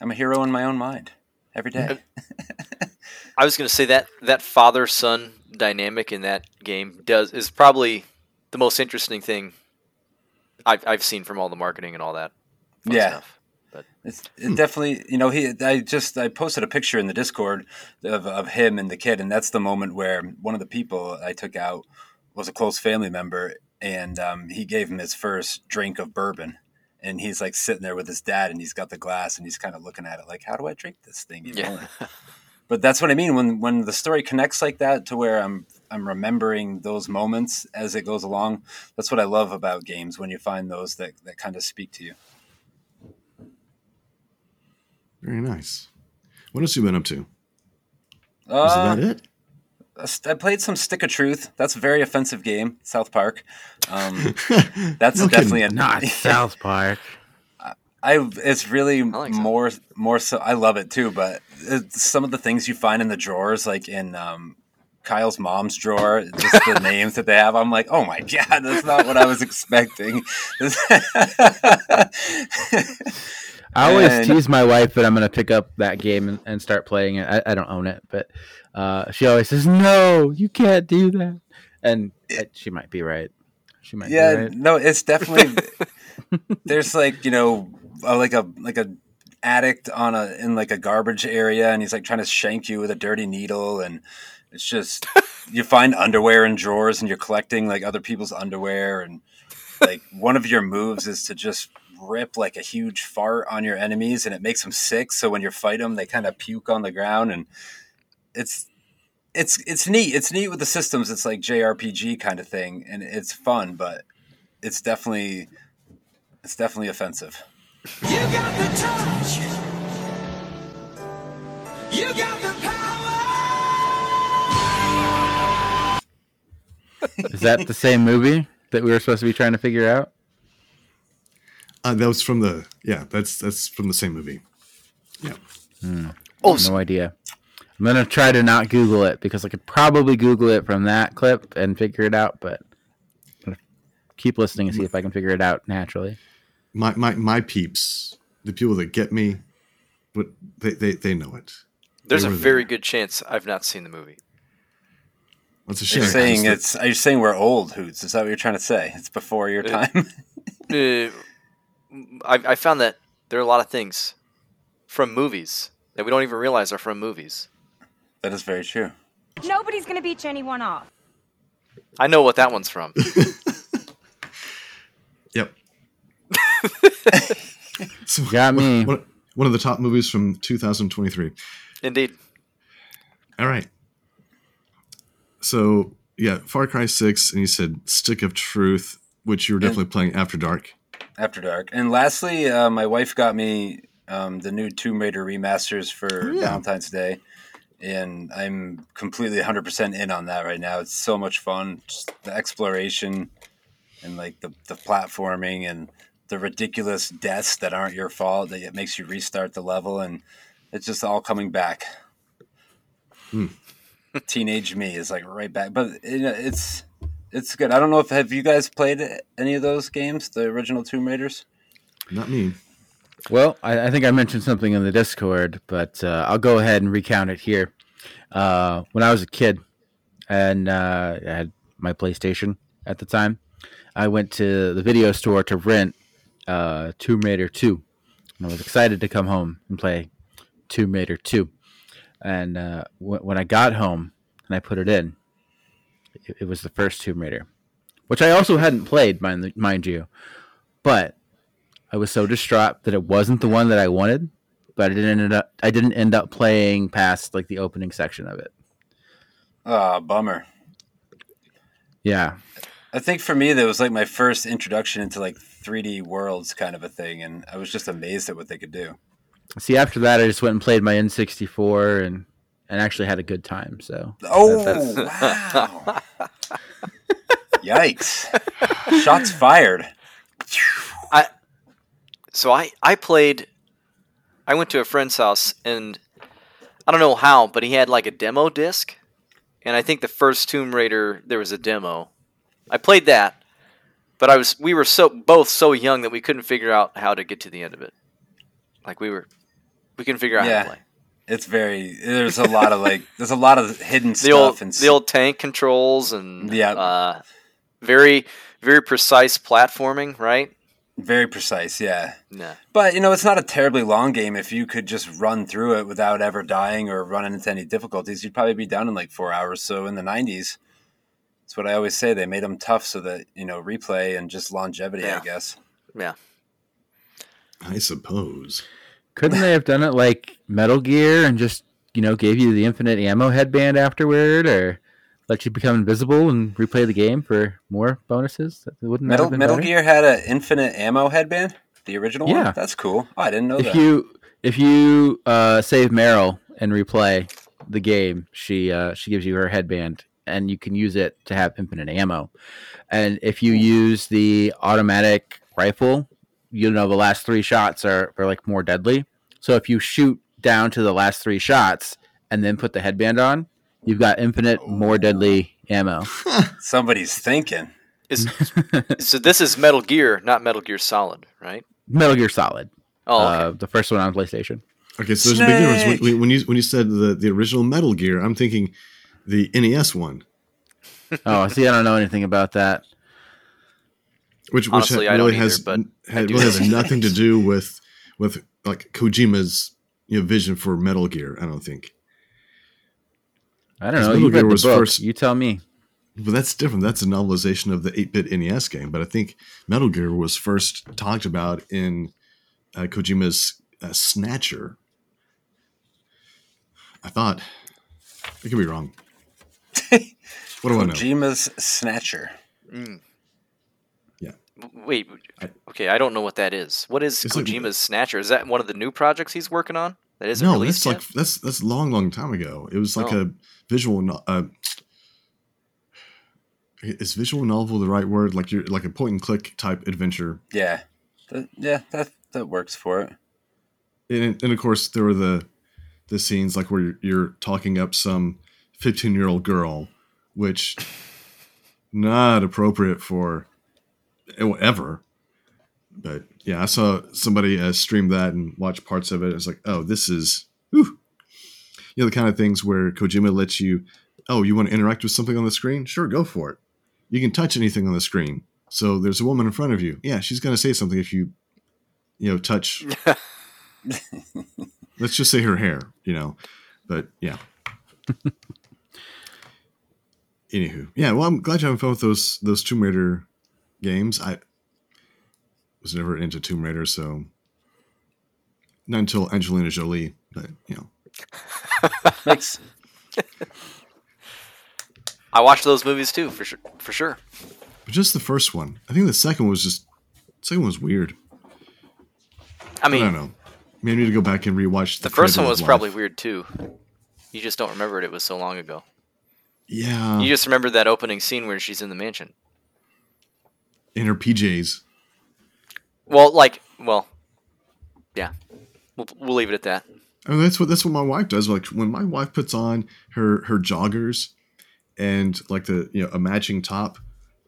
I'm a hero in my own mind every day. I was going to say that that father son dynamic in that game does is probably the most interesting thing I've I've seen from all the marketing and all that. yeah. Stuff. But it's it definitely, you know, he. I just I posted a picture in the Discord of of him and the kid, and that's the moment where one of the people I took out was a close family member, and um, he gave him his first drink of bourbon and he's like sitting there with his dad and he's got the glass and he's kind of looking at it like how do i drink this thing you know yeah. <laughs> but that's what i mean when when the story connects like that to where i'm i'm remembering those moments as it goes along that's what i love about games when you find those that that kind of speak to you very nice what else you been up to uh, is that it I played some Stick of Truth. That's a very offensive game, South Park. Um, <laughs> that's no definitely a not <laughs> South Park. I it's really like more more so. I love it too, but some of the things you find in the drawers, like in um, Kyle's mom's drawer, just the <laughs> names that they have, I'm like, oh my god, that's not what I was expecting. <laughs> I always and, tease my wife that I'm going to pick up that game and, and start playing it. I, I, don't own it, but uh, she always says, "No, you can't do that." and uh, she might be right. She might yeah, be right. no, it's definitely <laughs> there's like you know uh, like a like a addict on a in like a garbage area, and he's like trying to shank you with a dirty needle, and it's just <laughs> you find underwear in drawers, and you're collecting like other people's underwear, and like one of your moves is to just rip like a huge fart on your enemies, and it makes them sick. So when you fight them, they kind of puke on the ground, and it's it's it's neat. It's neat with the systems. It's like JRPG kind of thing, and it's fun, but it's definitely it's definitely offensive. You got the touch. You got the power. Is that the same movie that we were supposed to be trying to figure out? Uh, that was from the yeah. That's that's from the same movie. Yeah. Oh, No idea. I'm gonna try to not Google it because I could probably Google it from that clip and figure it out, but I'm keep listening and see if I can figure it out naturally. My my my peeps, the people that get me, but they they, they know it. there's They a very there. good chance I've not seen the movie. That's a shame. you saying because it's? Are you saying we're old, Hootz? Is that what you're trying to say? It's before your Uh, time. <laughs> Uh, I, I found that there are a lot of things from movies that we don't even realize are from movies. that is very true. Nobody's gonna beat anyone off. I know what that one's from. <laughs> Yep. so, <laughs> Got me. One, one of the top movies from 2023. Indeed. All right. So yeah, Far Cry Six, and you said Stick of Truth, which you were definitely playing after dark. After Dark. And lastly, uh, my wife got me um, the new Tomb Raider remasters for yeah. Valentine's Day, and I'm completely 100% in on that right now. It's so much fun, just the exploration and like the the platforming and the ridiculous deaths that aren't your fault that it makes you restart the level, and it's just all coming back. Teenage me is like right back, but you it's it's good. I don't know if have you guys played any of those games, the original Tomb Raiders. Not me. Well, I, I think I mentioned something in the Discord, but uh, I'll go ahead and recount it here. Uh, when I was a kid and uh, I had my PlayStation at the time, I went to the video store to rent uh, Tomb Raider 2. And I was excited to come home and play Tomb Raider 2. And uh, w- when I got home and I put it in, it, it was the first Tomb Raider, which I also hadn't played, mind, mind you. But I was so distraught that it wasn't the one that I wanted, but I didn't end up I didn't end up playing past like the opening section of it. Ah, bummer. Yeah. I think for me that was like my first introduction into like 3D worlds kind of a thing, and I was just amazed at what they could do. See, after that, I just went and played my N64 and and actually had a good time. So Oh that's- wow! Yikes! Shots fired. I So I, I played. I went to a friend's house and I don't know how, but he had like a demo disc, and I think the first Tomb Raider there was a demo. I played that, but I was we were so both so young that we couldn't figure out how to get to the end of it. Like we were, we couldn't figure out how Yeah. to play It's very. There's a lot of like. There's a lot of <laughs> hidden the stuff old and the old tank controls and Yeah. uh, very very precise platforming, right? very precise. Yeah. Yeah. But you know, it's not a terribly long game. If you could just run through it without ever dying or running into any difficulties, you'd probably be done in like four hours. So in the '90s, that's what I always say. They made them tough so that you know replay and just longevity. Yeah. I guess. Yeah. I suppose. couldn't they have done it like Metal Gear and just you know gave you the infinite ammo headband afterward, or let you become invisible and replay the game for more bonuses? That- Wouldn't that Metal have Metal better? Gear had an infinite ammo headband. The original Yeah. one. That's cool. Oh, I didn't know if that. you if you uh, save Meryl and replay the game, she uh, she gives you her headband, and you can use it to have infinite ammo. And if you use the automatic rifle, you know the last three shots are, are like more deadly. So if you shoot down to the last three shots and then put the headband on, you've got infinite more deadly ammo. <laughs> Somebody's thinking. Is <laughs> so this is Metal Gear, not Metal Gear Solid, right? Metal Gear Solid, Oh, okay. uh, the first one on PlayStation. Okay, so there's a big difference when, when you when you said the the original Metal Gear. I'm thinking the NES one. Oh, see, I don't know anything about that. which which Honestly, I really don't has either, but I had, really has <laughs> nothing to do with with like Kojima's you know vision for Metal Gear. I don't think, I don't know. Metal You read Gear the was book. first- You tell me. but that's different. That's a novelization of the eight bit NES game. But I think Metal Gear was first talked about in uh, Kojima's uh, Snatcher. I thought I could be wrong. What do I know? Kojima's Snatcher. Mm. Yeah. Wait. Okay, I don't know what that is. What is It's like- Kojima's Snatcher? Is that one of the new projects he's working on? That isn't no, released that's yet? like that's that's a long, long time ago. It was like Oh. a visual. No- uh, is visual novel the right word? Like you're like a point and click type adventure. Yeah, That- yeah, that that works for it. And, and of course, there were the the scenes like where you're, you're talking up some 15 year old girl, which not appropriate for ever. But yeah, I saw somebody uh, stream that and watch parts of it. It's like, oh, this is, whew. you know, the kind of things where Kojima lets you, oh, you want to interact with something on the screen? Sure, go for it. You can touch anything on the screen. So there's a woman in front of you. Yeah, she's going to say something if you, you know, touch <laughs> let's just say her hair, you know. But yeah. <laughs> Anywho, yeah. Well, I'm glad you're having fun with those those Tomb Raider games. I was never into Tomb Raider, so not until Angelina Jolie. But you know, <laughs> Makes I watched those movies too, for sure. For sure. but just the first one. I think the second was just second one was weird. I mean, I, don't know. Maybe I need to go back and rewatch the first one was probably weird too. You just don't remember it. It was so long ago. Yeah, You just remember that opening scene where she's in the mansion. in her PJs. Well, like, well, yeah. We'll, we'll leave it at that. I mean, that's what that's what my wife does. Like when my wife puts on her her joggers and like the you know a matching top,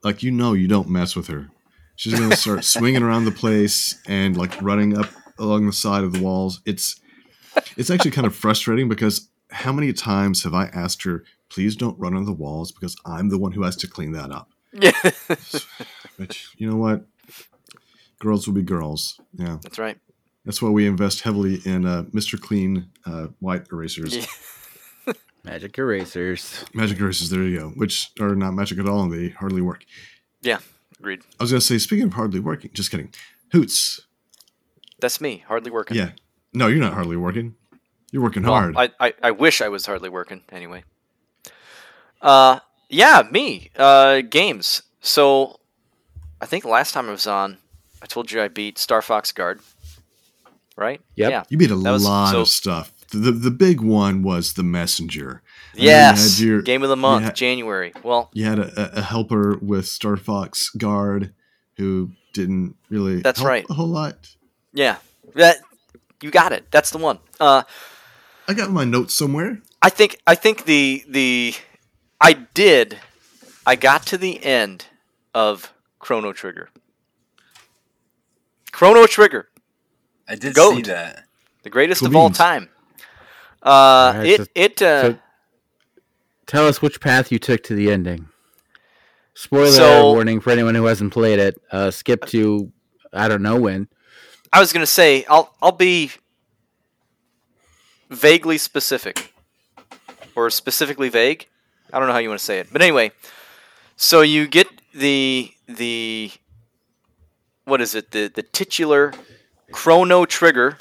like you know you don't mess with her. She's gonna <laughs> start swinging around the place and like running up along the side of the walls. It's it's actually kind of frustrating because how many times have I asked her, please don't run on the walls because I'm the one who has to clean that up. <laughs> Yeah, But you know what? Girls will be girls. Yeah, that's right. that's why we invest heavily in uh, Mr. Clean uh, white erasers. Yeah. <laughs> Magic erasers. Magic erasers, there you go, which are not magic at all and they hardly work. Yeah, agreed. I was going to say, speaking of hardly working, just kidding. Hootz. That's me, hardly working. Yeah. No, you're not hardly working. You're working Well, hard. I, I, I wish I was hardly working anyway. Uh, yeah, me. Uh, games. So, I think last time I was on, I told you I beat Star Fox Guard. Right? Yep. Yeah. you beat a that was- lot so- of stuff. The, the big one was the messenger. I know you Yes. your- Game of the month, had- January. Well, You had a, a helper with Star Fox Guard who didn't really That's help right. a whole lot. yeah. That you got it. That's the one. Uh, I got my notes somewhere. I think I think the the I did I got to the end of Chrono Trigger. Chrono Trigger, I did Goat. see that. the greatest Cool of all time. Uh, Alright, it so- it uh, so- Tell us which path you took to the ending. Spoiler So- warning for anyone who hasn't played it. Uh, skip to I don't know when. I was gonna say I'll I'll be vaguely specific or specifically vague. I don't know how you want to say it, but anyway. So you get the the what is it the the titular chrono trigger,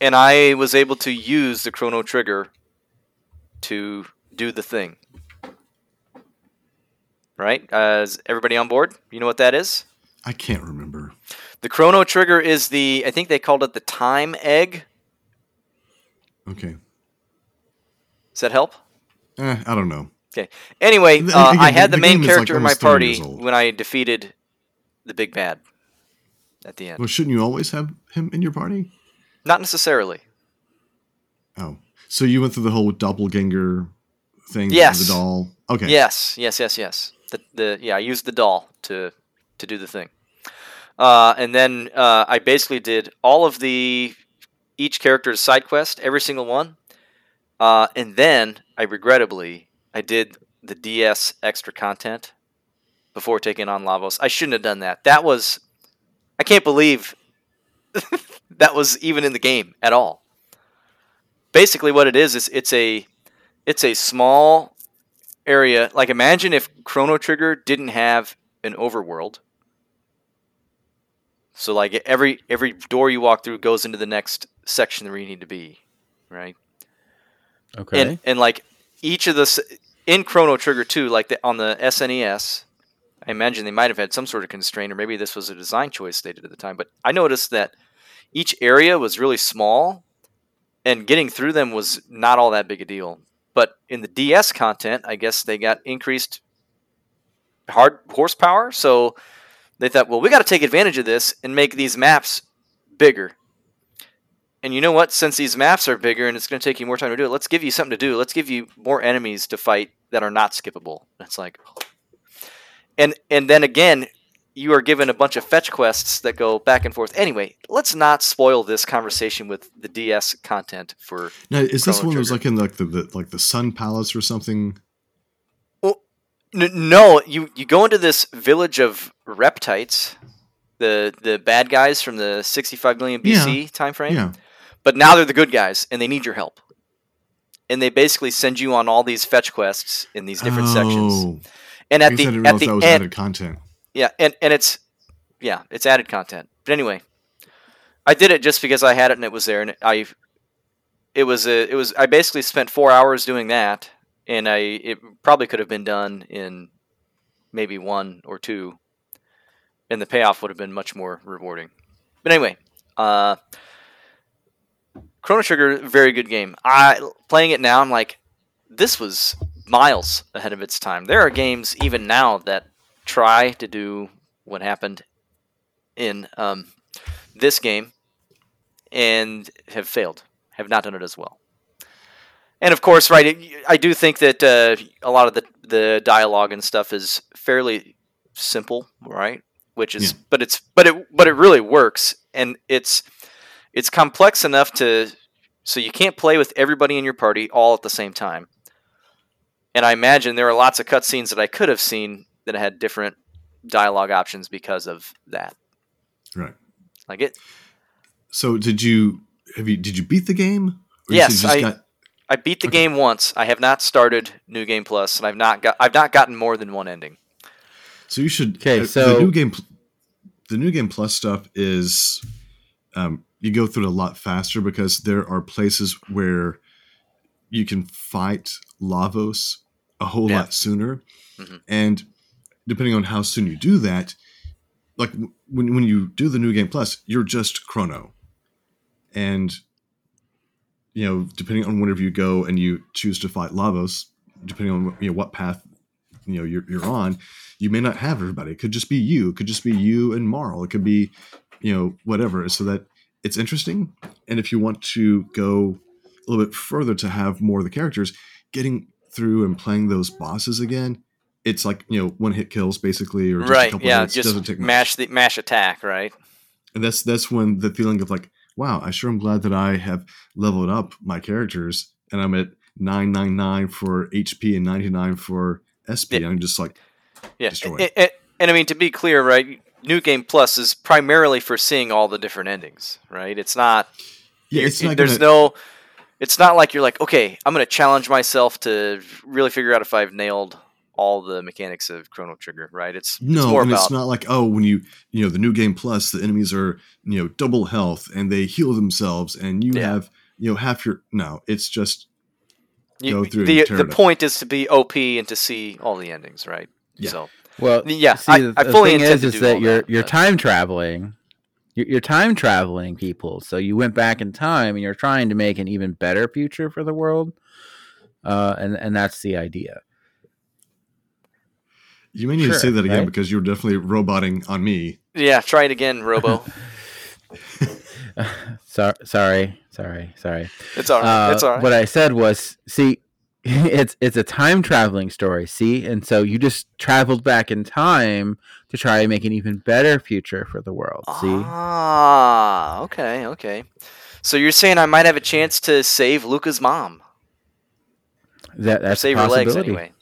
and I was able to use the chrono trigger to do the thing. Right? Uh, is everybody on board? You know what that is? I can't remember. The chrono trigger is the I think they called it the time egg. Okay. Does that help? Eh, I don't know. Okay. Anyway, uh, again, I had the the, main is, like, character in my party when I defeated the big bad at the end. Well, shouldn't you always have him in your party? Not necessarily. Oh, so you went through the whole doppelganger thing? with Yes. The doll. Okay. Yes, yes, yes, yes. The the yeah, I used the doll to to do the thing. Uh, and then uh, I basically did all of the each character's side quest, every single one. Uh, and then I regrettably I did the DS extra content before taking on Lavos. I shouldn't have done that. That was I can't believe <laughs> that was even in the game at all. Basically what it is is it's a it's a small area. Like imagine if Chrono Trigger didn't have an overworld. So like every every door you walk through goes into the next section where you need to be, right? Okay. And and like each of the in Chrono Trigger 2, like the, on the SNES, I imagine they might have had some sort of constraint, or maybe this was a design choice they did at the time. But I noticed that each area was really small, and getting through them was not all that big a deal. But in the DS content, I guess they got increased hard horsepower, so they thought, well, we got to take advantage of this and make these maps bigger. And you know what? Since these maps are bigger and it's going to take you more time to do it, let's give you something to do. Let's give you more enemies to fight that are not skippable. It's like, oh. and and then again, you are given a bunch of fetch quests that go back and forth. Anyway, let's not spoil this conversation with the DS content for. Now, is this one that was like in like the, the like the Sun Palace or something? No, you you go into this village of reptites, the the bad guys from the 65 million BC time frame. Yeah. But now they're the good guys, and they need your help. And they basically send you on all these fetch quests in these different sections. Oh, And at the at the that was end, added content. yeah, and and it's yeah, it's added content. But anyway, I did it just because I had it and it was there, and I it was a it was I basically spent four hours doing that, and I it probably could have been done in maybe one or two, and the payoff would have been much more rewarding. But anyway, uh, Chrono Trigger, very good game. I playing it now, I'm like, this was miles ahead of its time. There are games even now that try to do what happened in um, this game and have failed, have not done it as well. And of course, right, it- I do think that uh, a lot of the, the dialogue and stuff is fairly simple, right? Which is, Yeah. but it's, but it, but it really works, and it's, it's complex enough to, so you can't play with everybody in your party all at the same time. And I imagine there are lots of cutscenes that I could have seen that had different dialogue options because of that. Right. Like it, So did you have you did you beat the game? Yes, you just I- got- I beat the Okay. game once. I have not started New Game Plus, and I've not got I've not gotten more than one ending. so you should. Okay, uh, so- the new game, the new game plus stuff is, um, you go through it a lot faster because there are places where you can fight Lavos a whole Yeah. lot sooner, Mhm. and depending on how soon you do that, like when when you do the new game plus, you're just Chrono, and you know depending on whenever you go and you choose to fight Lavos, depending on you know what path you know you're, you're on you may not have everybody it could just be you it could just be you and Marle it could be you know whatever so that it's interesting and if you want to go a little bit further to have more of the characters getting through and playing those bosses again it's like you know one hit kills basically or just a right? couple Yeah, hits just doesn't take much. mash the mash attack. Right? and that's that's when the feeling of like wow i sure am glad that i have leveled up my characters and i'm at 999 for hp and 99 for sp Yeah. i'm just like Yeah. Destroy. And, and, and I mean to be clear, right? New Game Plus is primarily for seeing all the different endings. Right? It's not. yeah it's not there's gonna, no. It's not like you're like, okay, I'm going to challenge myself to really figure out if I've nailed all the mechanics of Chrono Trigger. Right? It's it's No, more and about it's not like oh, when you you know the new game plus, the enemies are you know double health and they heal themselves, and you Yeah. have you know half your. No, it's just you- go through and the the it up. point is to be OP and to see all the endings. Right? Yeah. So Well, Yeah, See, I- the, I the fully thing intend is, to is do that all you're that, you're but- time traveling. You're, you're time traveling people, so you went back in time and you're trying to make an even better future for the world. Uh, and and that's the idea. You may need to say that again right? because you're definitely roboting on me. yeah, try it again, Robo. <laughs> <laughs> So, sorry, sorry, sorry. It's all right. Uh, it's all right. What I said was, see, <laughs> it's it's a time traveling story. See, and so you just traveled back in time to try and make an even better future for the world. See, Ah, okay, okay. So you're saying I might have a chance to save Lucca's mom, that or that's a save her legs possibility. anyway.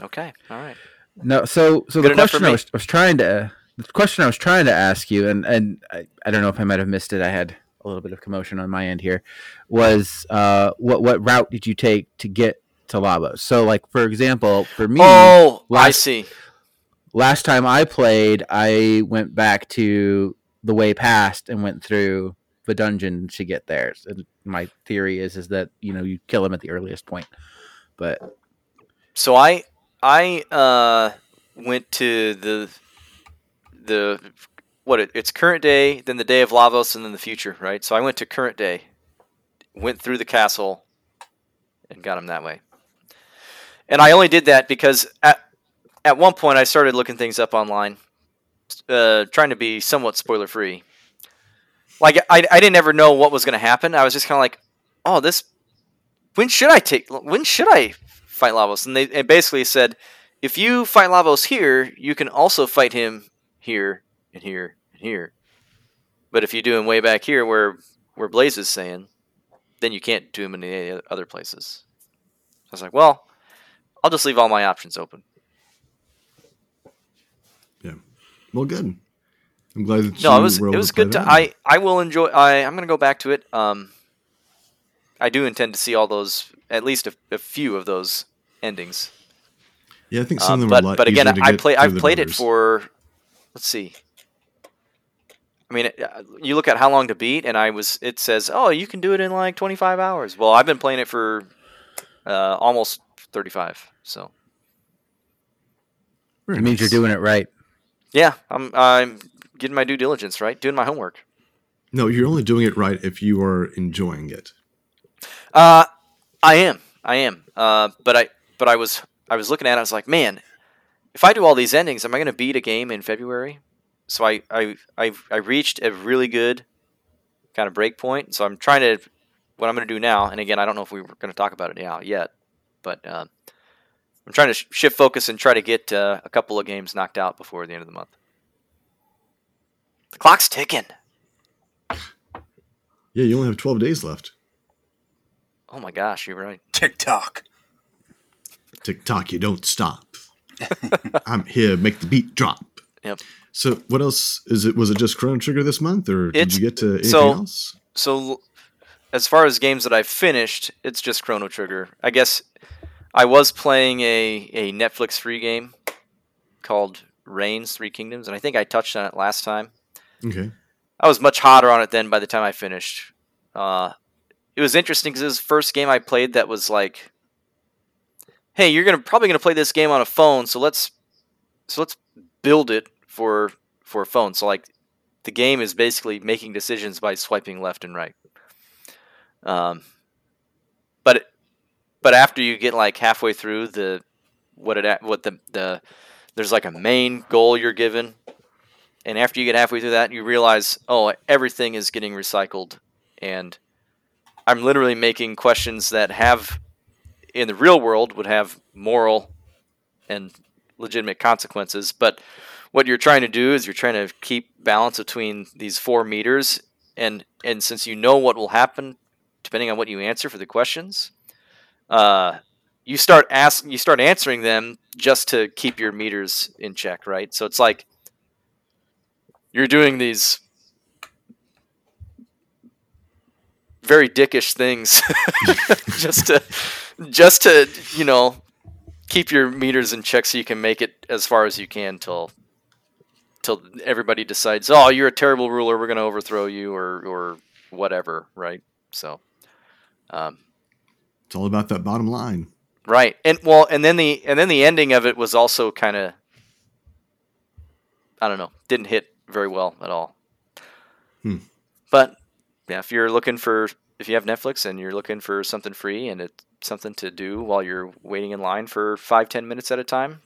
Okay. All right. No, so so Good the question I was, was trying to the question I was trying to ask you, and and I, I don't know if I might have missed it. I had a little bit of commotion on my end here. Was uh, what what route did you take to get to Lavos? So, like for example, for me, Oh, I last- see. last time I played, I went back to the way past and went through the dungeon to get there. And my theory is is that you know you kill him at the earliest point, but So I I uh, went to the the what it, it's current day, then the day of Lavos, and then the future, right? So I went to current day, went through the castle, and got him that way. And I only did that because at at one point I started looking things up online, uh, trying to be somewhat spoiler free. Like I, I didn't ever know what was going to happen. I was just kind of like, oh, this. When should I take? When should I fight Lavos? And they it basically said, if you fight Lavos here, you can also fight him here and here and here. But if you do him way back here, where where Blaze is saying, then you can't do him in any other places. I was like, well, I'll just leave all my options open. Yeah. Well, good. I'm glad that No, it was it was good to. I I will enjoy. I I'm gonna go back to it. Um, I do intend to see all those, at least a, a few of those endings. yeah, I think Uh, some of them but are a lot but again, easier to I play. I've than played it for. Let's see. I mean, it- uh, you look at how long to beat, and I was. It says, oh, you can do it in like 25 hours. Well, I've been playing it for uh, almost 35. So Very it means you're doing it right. yeah, I'm I'm getting my due diligence right, doing my homework. No, you're only doing it right if you are enjoying it. Uh, I am. I am. Uh, but I but I was I was looking at it. I was like, man, if I do all these endings, am I going to beat a game in February? So I I I, I reached a really good kind of break point. So I'm trying to what I'm going to do now. And again, I don't know if we were going to talk about it now yet, but uh, I'm trying to sh- shift focus and try to get uh, a couple of games knocked out before the end of the month. The clock's ticking. Yeah, you only have 12 days left. Oh my gosh, you're right. TikTok. Tick tock, you don't stop. <laughs> I'm here, make the beat drop. Yep. So, what else is it? Was it just Chrono Trigger this month, or did It's- you get to anything so- else? so as far as games that I've finished, it's just Chrono Trigger. I guess I was playing a, a Netflix free game called Reigns Three Kingdoms, and I think I touched on it last time. Okay. I was much hotter on it then by the time I finished. Uh, it was interesting because it was the first game I played that was like, hey, you're gonna probably gonna play this game on a phone, so let's so let's build it for for a phone. So like the game is basically making decisions by swiping left and right. Um, but but after you get like halfway through the what it what the the there's like a main goal you're given and after you get halfway through that, you realize, oh, everything is getting recycled, and I'm literally making questions that have, in the real world, would have moral and legitimate consequences. But what you're trying to do is you're trying to keep balance between these four meters, and and since you know what will happen, depending on what you answer for the questions, uh, you start ask you start answering them just to keep your meters in check, right? So it's like you're doing these very dickish things <laughs> <laughs> just to just to you know keep your meters in check so you can make it as far as you can till till everybody decides oh you're a terrible ruler we're going to overthrow you or or whatever right so um, It's all about that bottom line. Right. And well, and then the and then the ending of it was also kind of I don't know, didn't hit very well at all. Hmm. But yeah, if you're looking for if you have Netflix and you're looking for something free and it's something to do while you're waiting in line for five ten minutes at a time,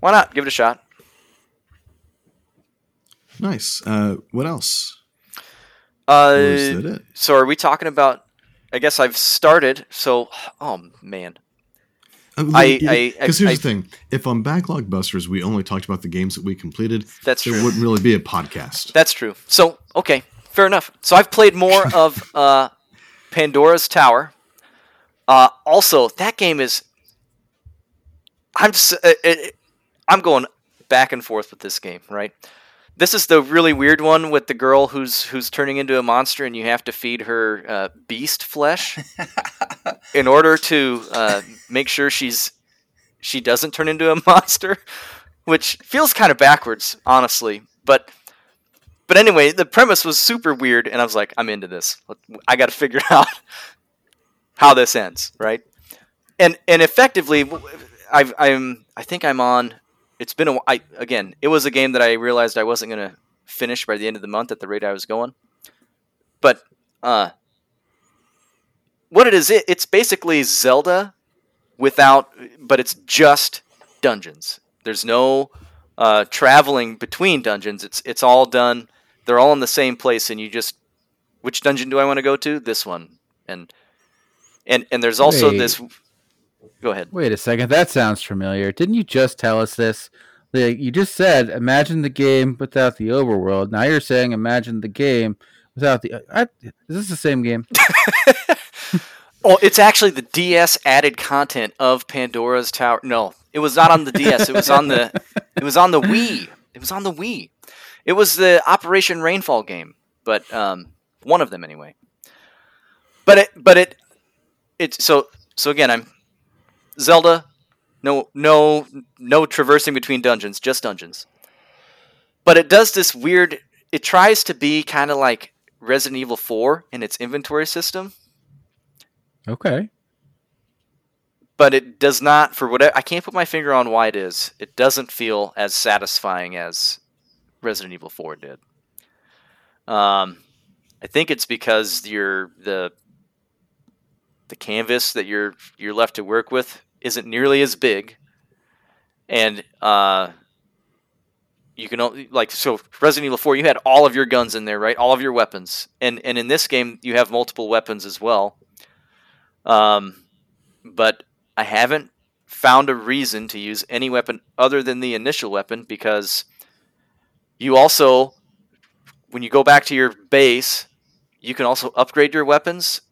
why not give it a shot? Nice. Uh, what else? Uh, is that it? so are we talking about? I guess I've started. So, oh man, I- I- Because here's I- the thing: if on Backlog Busters we only talked about the games that we completed, that's there true. wouldn't really be a podcast. That's true. So okay, fair enough. So I've played more <laughs> of uh, Pandora's Tower. Uh, also, that game is I'm s- it, it, I'm going back and forth with this game, right? This is the really weird one with the girl who's who's turning into a monster, and you have to feed her uh, beast flesh <laughs> in order to uh, make sure she's she doesn't turn into a <laughs> monster, which feels kind of backwards, honestly. But but anyway, the premise was super weird, and I was like, I'm into this. I got to figure <laughs> out how this ends, right? And and effectively, I've, I'm I think I'm on. It's been a I, again. It was a game that I realized I wasn't gonna finish by the end of the month at the rate I was going. But uh, what it is, it, it's basically Zelda without, but it's just dungeons. There's no uh, traveling between dungeons. It's it's all done. They're all in the same place, and you just which dungeon do I want to go to? This one, and and and there's also Wait. this. Go ahead. Wait a second, that sounds familiar. Didn't you just tell us this? Like, you just said, imagine the game without the overworld. Now you're saying, imagine the game without the. Uh, I, is this the same game? <laughs> <laughs> Oh, it's actually the DS added content of Pandora's Tower. No, it was not on the DS. It was on the it was on the Wii. It was on the Wii. It was the Operation Rainfall game, but um, one of them anyway. But it but it it's so so again. I'm Zelda. No no no traversing between dungeons, just dungeons. But it does this weird. It tries to be kind of like Resident Evil 4 in its inventory system Okay. but it does not for whatever I can't put my finger on why it is. It doesn't feel as satisfying as Resident Evil 4 did. Um, I think it's because you're the the canvas that you're you're left to work with isn't nearly as big, and uh, you can only like so Resident Evil 4 you had all of your guns in there right? All of your weapons. And and in this game you have multiple weapons as well. Um, but I haven't found a reason to use any weapon other than the initial weapon because you also, when you go back to your base, you can also upgrade your weapons.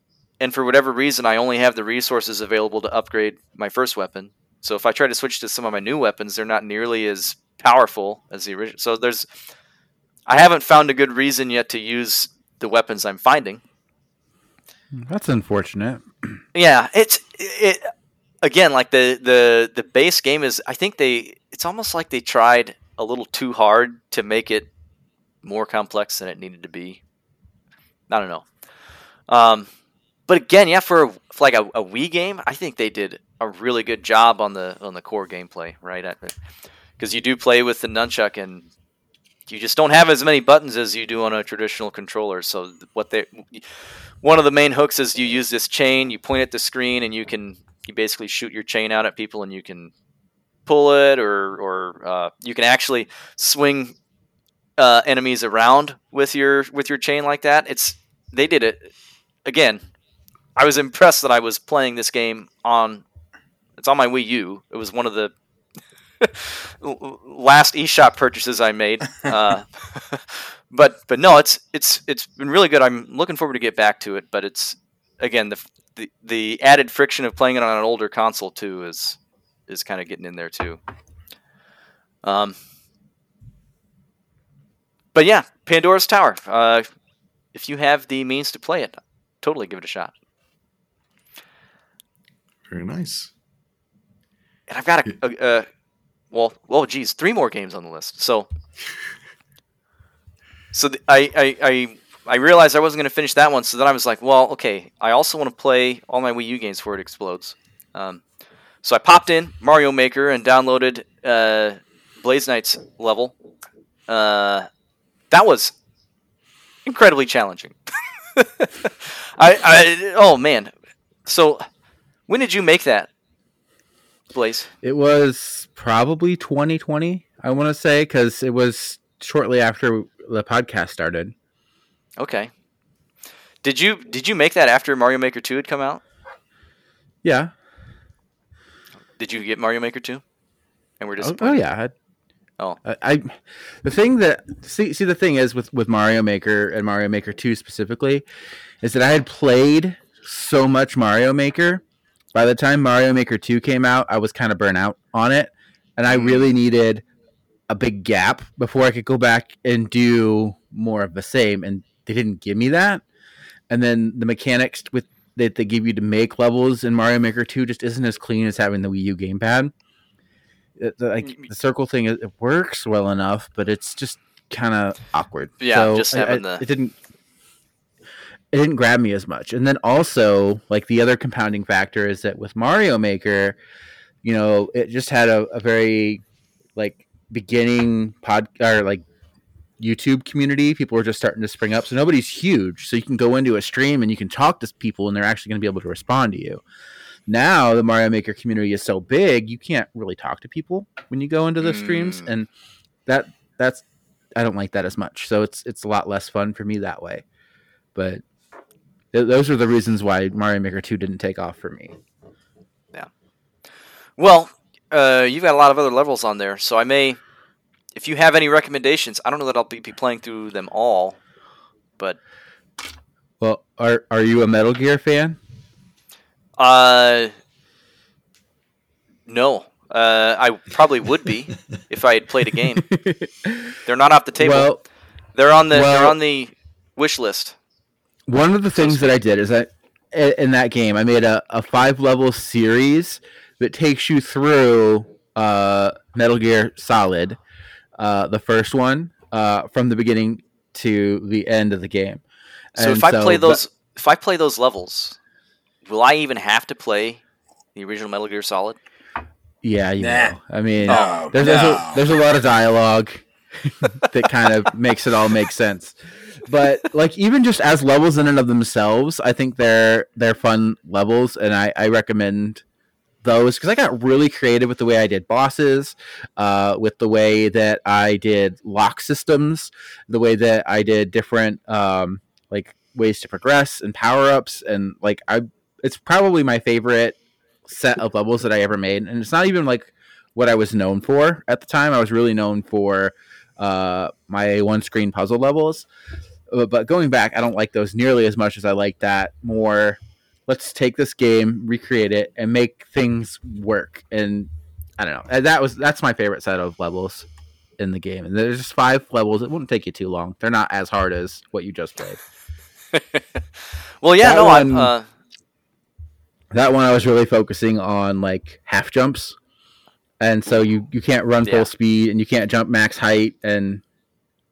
And for whatever reason, I only have the resources available to upgrade my first weapon. So if I try to switch to some of my new weapons, they're not nearly as powerful as the original. So there's, I haven't found a good reason yet to use the weapons I'm finding. That's unfortunate. Yeah, it's it again like the the the base game is I think they it's almost like they tried a little too hard to make it more complex than it needed to be. I don't know. Um but again, yeah, for, for like a, a Wii game, I think they did a really good job on the on the core gameplay, right? Because you do play with the nunchuck and you just don't have as many buttons as you do on a traditional controller. So what they one of the main hooks is you use this chain, you point at the screen, and you can you basically shoot your chain out at people, and you can pull it, or or uh, you can actually swing uh, enemies around with your with your chain like that. It's they did it again. I was impressed that I was playing this game on. It's on my Wii U. It was one of the <laughs> last eShop purchases I made. Uh, <laughs> but but no, it's it's it's been really good. I'm looking forward to get back to it. But it's again the the, the added friction of playing it on an older console too is is kind of getting in there too. Um, but yeah, Pandora's Tower. Uh, if you have the means to play it, totally give it a shot. Very nice. And I've got a, a, a well, well, geez, three more games on the list. So, so the, I, I, I, I realized I wasn't going to finish that one. So then I was like, well, okay, I also want to play all my Wii U games before it explodes. Um, so I popped in Mario Maker and downloaded uh, BlazeKnight's level. Uh, that was incredibly challenging. <laughs> I, I, oh man. So when did you make that, Blaze? It was probably 2020, I want to say, because it was shortly after the podcast started. Okay. Did you did you make that after Mario Maker 2 had come out? Yeah. Did you get Mario Maker 2? And we're Oh, disappointed. oh yeah. I- Oh. I, I the thing that see see the thing is with with Mario Maker and Mario Maker 2 specifically is that I had played so much Mario Maker by the time Mario Maker 2 came out, I was kind of burnt out on it. And I Mm. really needed a big gap before I could go back and do more of the same. And they didn't give me that. And then the mechanics with that they give you to make levels in Mario Maker 2 just isn't as clean as having the Wii U gamepad. It- the, like Mm. the circle thing, it, it works well enough, but it's just kind of awkward. Yeah, So just I- having I- the- it didn't it didn't grab me as much. And then also, like the other compounding factor is that with Mario Maker, you know, it just had a, a very like beginning pod or like YouTube community. People are just starting to spring up. So nobody's huge. So you can go into a stream and you can talk to people and they're actually going to be able to respond to you. Now the Mario Maker community is so big, you can't really talk to people when you go into the streams Mm. and that that's I don't like that as much. So it's it's a lot less fun for me that way. But th- those are the reasons why Mario Maker 2 didn't take off for me. Yeah. Well, uh, you've got a lot of other levels on there, so I may, if you have any recommendations, I don't know that I'll be, be playing through them all, but Well, are are you a Metal Gear fan? uh, no, uh, I probably would be <laughs> if I had played a game. They're not off the table. Well, they're on the they're on the wish list. one of the things that I did is i- in that game I made a, a five level series that takes you through uh, Metal Gear Solid, uh, the first one, uh, from the beginning to the end of the game. So And if I play that- those, if I play those levels, will I even have to play the original Metal Gear Solid? yeah, you Nah. know, I mean, No, there's, there's, a, there's a lot of dialogue <laughs> that kind of makes it all make sense. But like even just as levels in and of themselves, I think they're they're fun levels, and I, I recommend those because I got really creative with the way I did bosses, uh, with the way that I did lock systems, the way that I did different um, like ways to progress and power ups, and like I, it's probably my favorite set of levels that I ever made, and it's not even like what I was known for at the time. I was really known for uh, my one screen puzzle levels. Uh, But going back, I don't like those nearly as much as I like that more. Let's take this game, recreate it, and make things work. And I don't know. And that was that's my favorite set of levels in the game. And there's just five levels. It wouldn't take you too long. They're not as hard as what you just played. <laughs> Well, yeah, That no, I'm. one- Uh, that one I was really focusing on like half jumps, and so you you can't run Yeah. full speed and you can't jump max height. And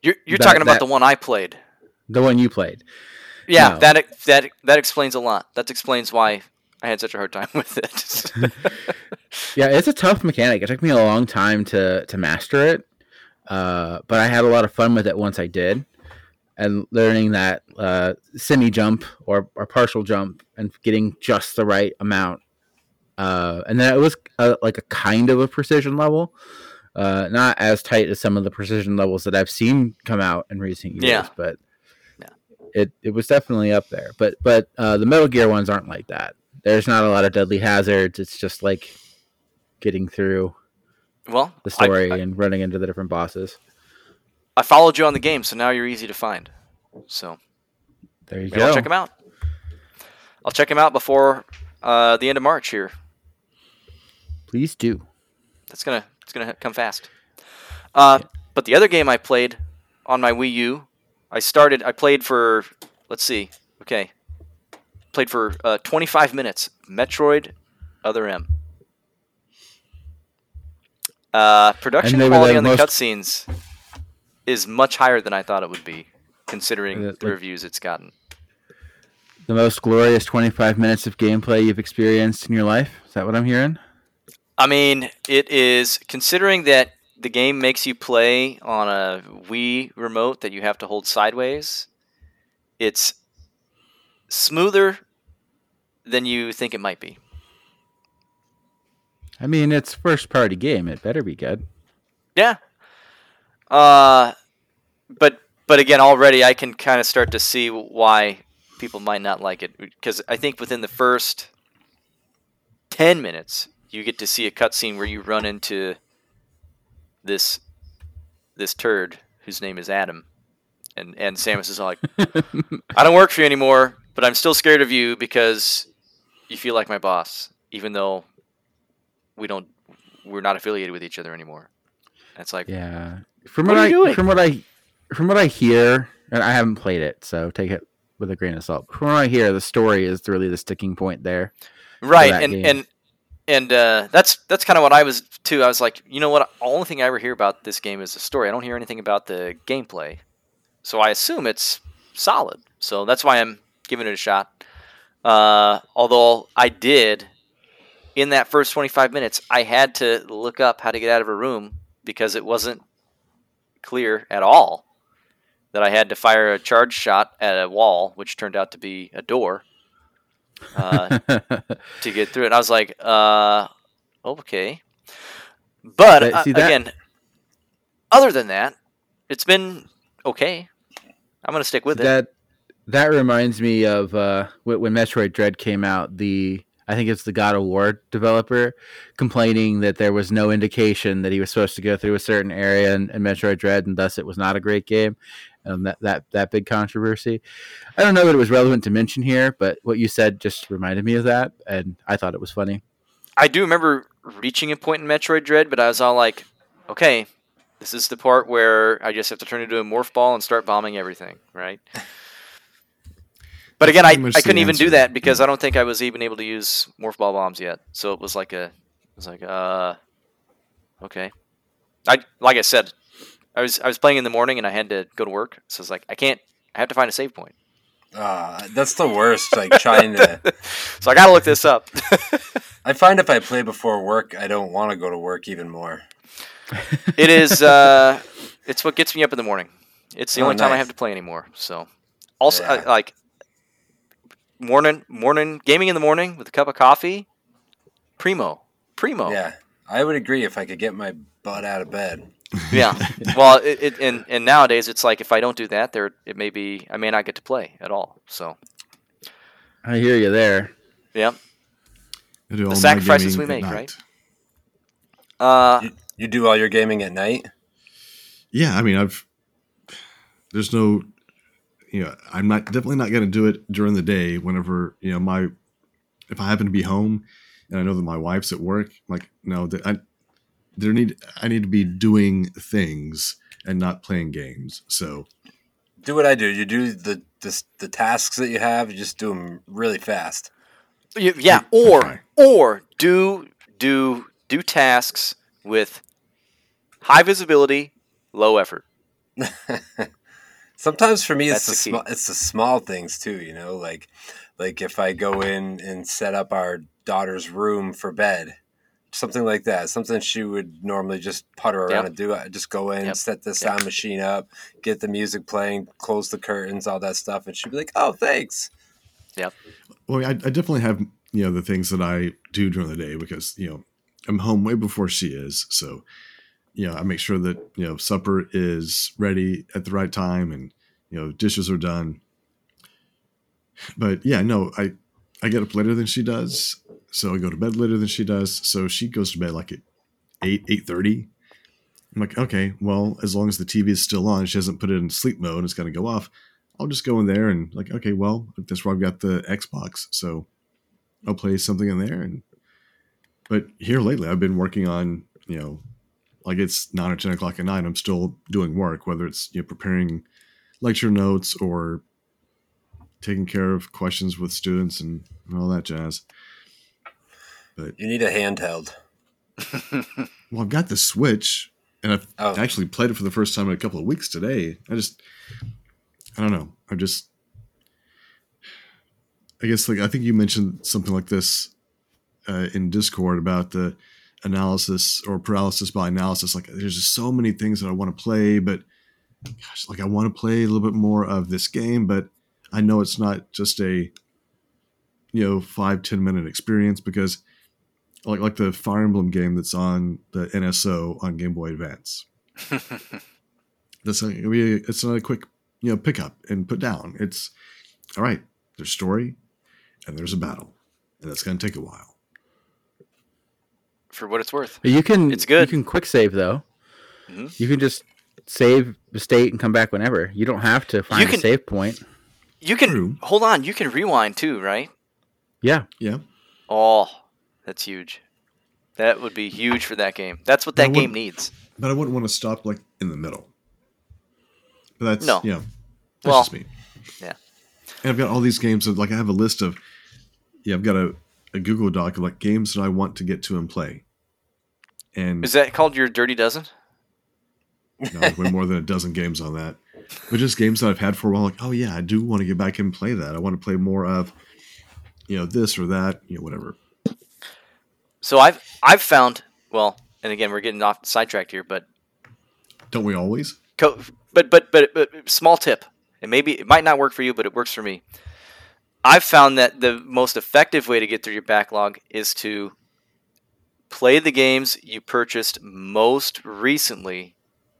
you're you're that- talking about that- the one I played. the one you played, Yeah, No. that that that explains a lot. That explains why I had such a hard time <laughs> with it. <laughs> yeah, it's a tough mechanic. It took me a long time to to master it, uh, but I had a lot of fun with it once I did, and learning that uh, semi jump or, or partial jump and getting just the right amount. Uh, and then it was uh like a kind of a precision level, uh, not as tight as some of the precision levels that I've seen come out in recent years, Yeah. but. It it was definitely up there. But but uh, the Metal Gear ones aren't like that. There's not a lot of deadly hazards. It's just like getting through well, the story I, and running into the different bosses. I followed you on the game, so now you're easy to find. So There you go. I'll check him out. I'll check him out before uh, the end of March here. Please do. That's gonna it's gonna come fast. Uh, But the other game I played on my Wii U, I started. I played for let's see, okay, played for uh, 25 minutes. Metroid Other M. Uh, production quality on the most- cutscenes is much higher than I thought it would be, considering Uh, the reviews it's gotten. The most glorious 25 minutes of gameplay you've experienced in your life. Is that what I'm hearing? I mean, it is considering that the game makes you play on a Wii remote that you have to hold sideways. It's smoother than you think it might be. I mean, it's first party game. It better be good. Yeah. Uh, but but again, already I can kind of start to see why people might not like it because I think within the first ten minutes you get to see a cutscene where you run into this this turd whose name is Adam, and and Samus is like, <laughs> I don't work for you anymore, but I'm still scared of you because you feel like my boss, even though we don't we're not affiliated with each other anymore. And it's like Yeah. From What what, I doing? from what I from what I hear, and I haven't played it, so take it with a grain of salt. From what I hear, the story is really the sticking point there. right and game. and and uh, that's that's kind of what I was too. I was like, you know what? The only thing I ever hear about this game is the story. I don't hear anything about the gameplay, so I assume it's solid. So that's why I'm giving it a shot. Uh, although I did in that first 25 minutes, I had to look up how to get out of a room because it wasn't clear at all that I had to fire a charge shot at a wall, which turned out to be a door. Uh, to get through it. And I was like, uh, okay. But uh, again, other than that, it's been okay. I'm gonna stick with it. that that reminds me of uh, when Metroid Dread came out. The I think it's the God of War developer complaining that there was no indication that he was supposed to go through a certain area in, in Metroid Dread, and thus it was not a great game. Um, that that that big controversy. I don't know that it was relevant to mention here, but what you said just reminded me of that, and I thought it was funny. I do remember reaching a point in Metroid Dread, but I was all like, okay, this is the part where I just have to turn into a morph ball and start bombing everything, right? But again, I, I couldn't even do that because I don't think I was even able to use morph ball bombs yet. So it was like a, it was like, uh, okay. I like I said, I was I was playing in the morning and I had to go to work, so it's like I can't. I have to find a save point. Ah, that's the worst. Like trying to. <laughs> So I gotta look this up. <laughs> I find if I play before work, I don't want to go to work even more. <laughs> it is. Uh, it's what gets me up in the morning. It's the Oh, only time I have to play anymore. So, also Yeah. I, like morning, morning gaming in the morning with a cup of coffee. Primo, primo. Yeah, I would agree if I could get my butt out of bed. Yeah. <laughs> Well, it, it and and nowadays it's like if I don't do that, there it may be I may not get to play at all. So, I hear you there. yeah. I do all sacrifices we make, right? Uh, You, you do all your gaming at night? Yeah, I mean, I've there's no, you know, I'm not definitely not going to do it during the day. Whenever you know my, if I happen to be home, and I know that my wife's at work, I'm like no, that I there need I need to be doing things and not playing games. So Do what I do. You do the the, the tasks that you have. You just do them really fast. y- yeah. Or Okay. or do do do tasks with high visibility, low effort. <laughs> Sometimes for me, it's the, the key. small it's the small things too. You know, like like if I go in and set up our daughter's room for bed, something like that. Something she would normally just putter around Yep. and do. I just go in, Yep. set the sound machine up, get the music playing, close the curtains, all that stuff, and she'd be like, "Oh, thanks." Yeah. Well, I, I definitely have you know the things that I do during the day because you know I'm home way before she is. So you know I make sure that you know supper is ready at the right time and you know dishes are done. But yeah, no, I I get up later than she does, so I go to bed later than she does. So she goes to bed like at eight eight thirty. I'm like, okay, well, as long as the TV is still on, she hasn't put it in sleep mode, it's to go off. I'll just go in there and like, okay, well, that's where I've got the Xbox, so I'll play something in there. And but here lately, I've been working on, you know, like it's nine or ten o'clock at night. I'm still doing work, whether it's you know preparing lecture notes or taking care of questions with students and all that jazz. You need a handheld. <laughs> Well, I've got the Switch, and I've Oh. actually played it for the first time in a couple of weeks today. I just, I don't know. I'm just, I guess like I think you mentioned something like this uh, in Discord about the analysis or paralysis by analysis. Like, there's just so many things that I want to play, but gosh, like I want to play a little bit more of this game, but I know it's not just a, you know, five ten minute experience because like like the Fire Emblem game that's on the NSO on Game Boy Advance. <laughs> That's not gonna it's not a quick you know pick up and put down. It's all right. There's story, and there's a battle, and that's going to take a while. For what it's worth. You can It's good. You can quick save though. Mhm. You can just save the state and come back whenever. You don't have to find can- a save point. You can True. hold on. You can rewind too, right? Yeah. Yeah, Oh, That's huge. That would be huge for that game. That's what that game needs. But I wouldn't want to stop like in the middle. But that's No. yeah. that's Well, just me. yeah. And I've got all these games that like I have a list of yeah, I've got a, a Google Doc of like games that I want to get to and play. And Is that called your dirty dozen? No, there's way more than a dozen games on that. But just games that I've had for a while, like, oh yeah, I do want to get back and play that. I want to play more of, you know, this or that, you know, whatever. So I've I've found well, and again we're getting off sidetracked here, but Don't we always? Co- but, but but but small tip, and maybe it might not work for you, but it works for me. I've found that the most effective way to get through your backlog is to play the games you purchased most recently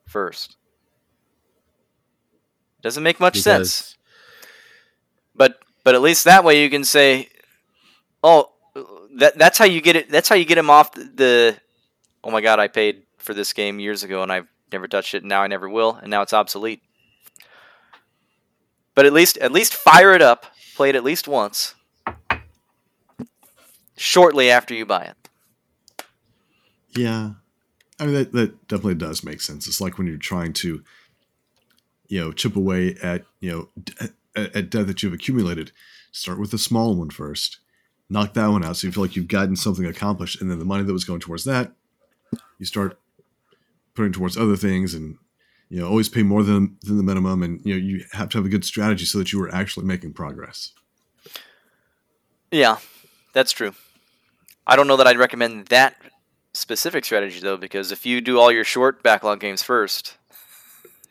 first. Doesn't make much sense, but but at least that way you can say, "Oh, that that's how you get it. That's how you get him off the. Oh my God, I paid for this game years ago and I've never touched it. And now I never will, and now it's obsolete. But at least at least fire it up, play it at least once, shortly after you buy it. Yeah. I mean, that, that definitely does make sense. It's like when you're trying to, you know, chip away at, you know, at, at debt that you've accumulated. Start with the small one first. Knock that one out so you feel like you've gotten something accomplished. And then the money that was going towards that, you start putting towards other things and, you know, always pay more than, than the minimum. And, you know, you have to have a good strategy so that you are actually making progress. Yeah, that's true. I don't know that I'd recommend that specific strategy though, because if you do all your short backlog games first,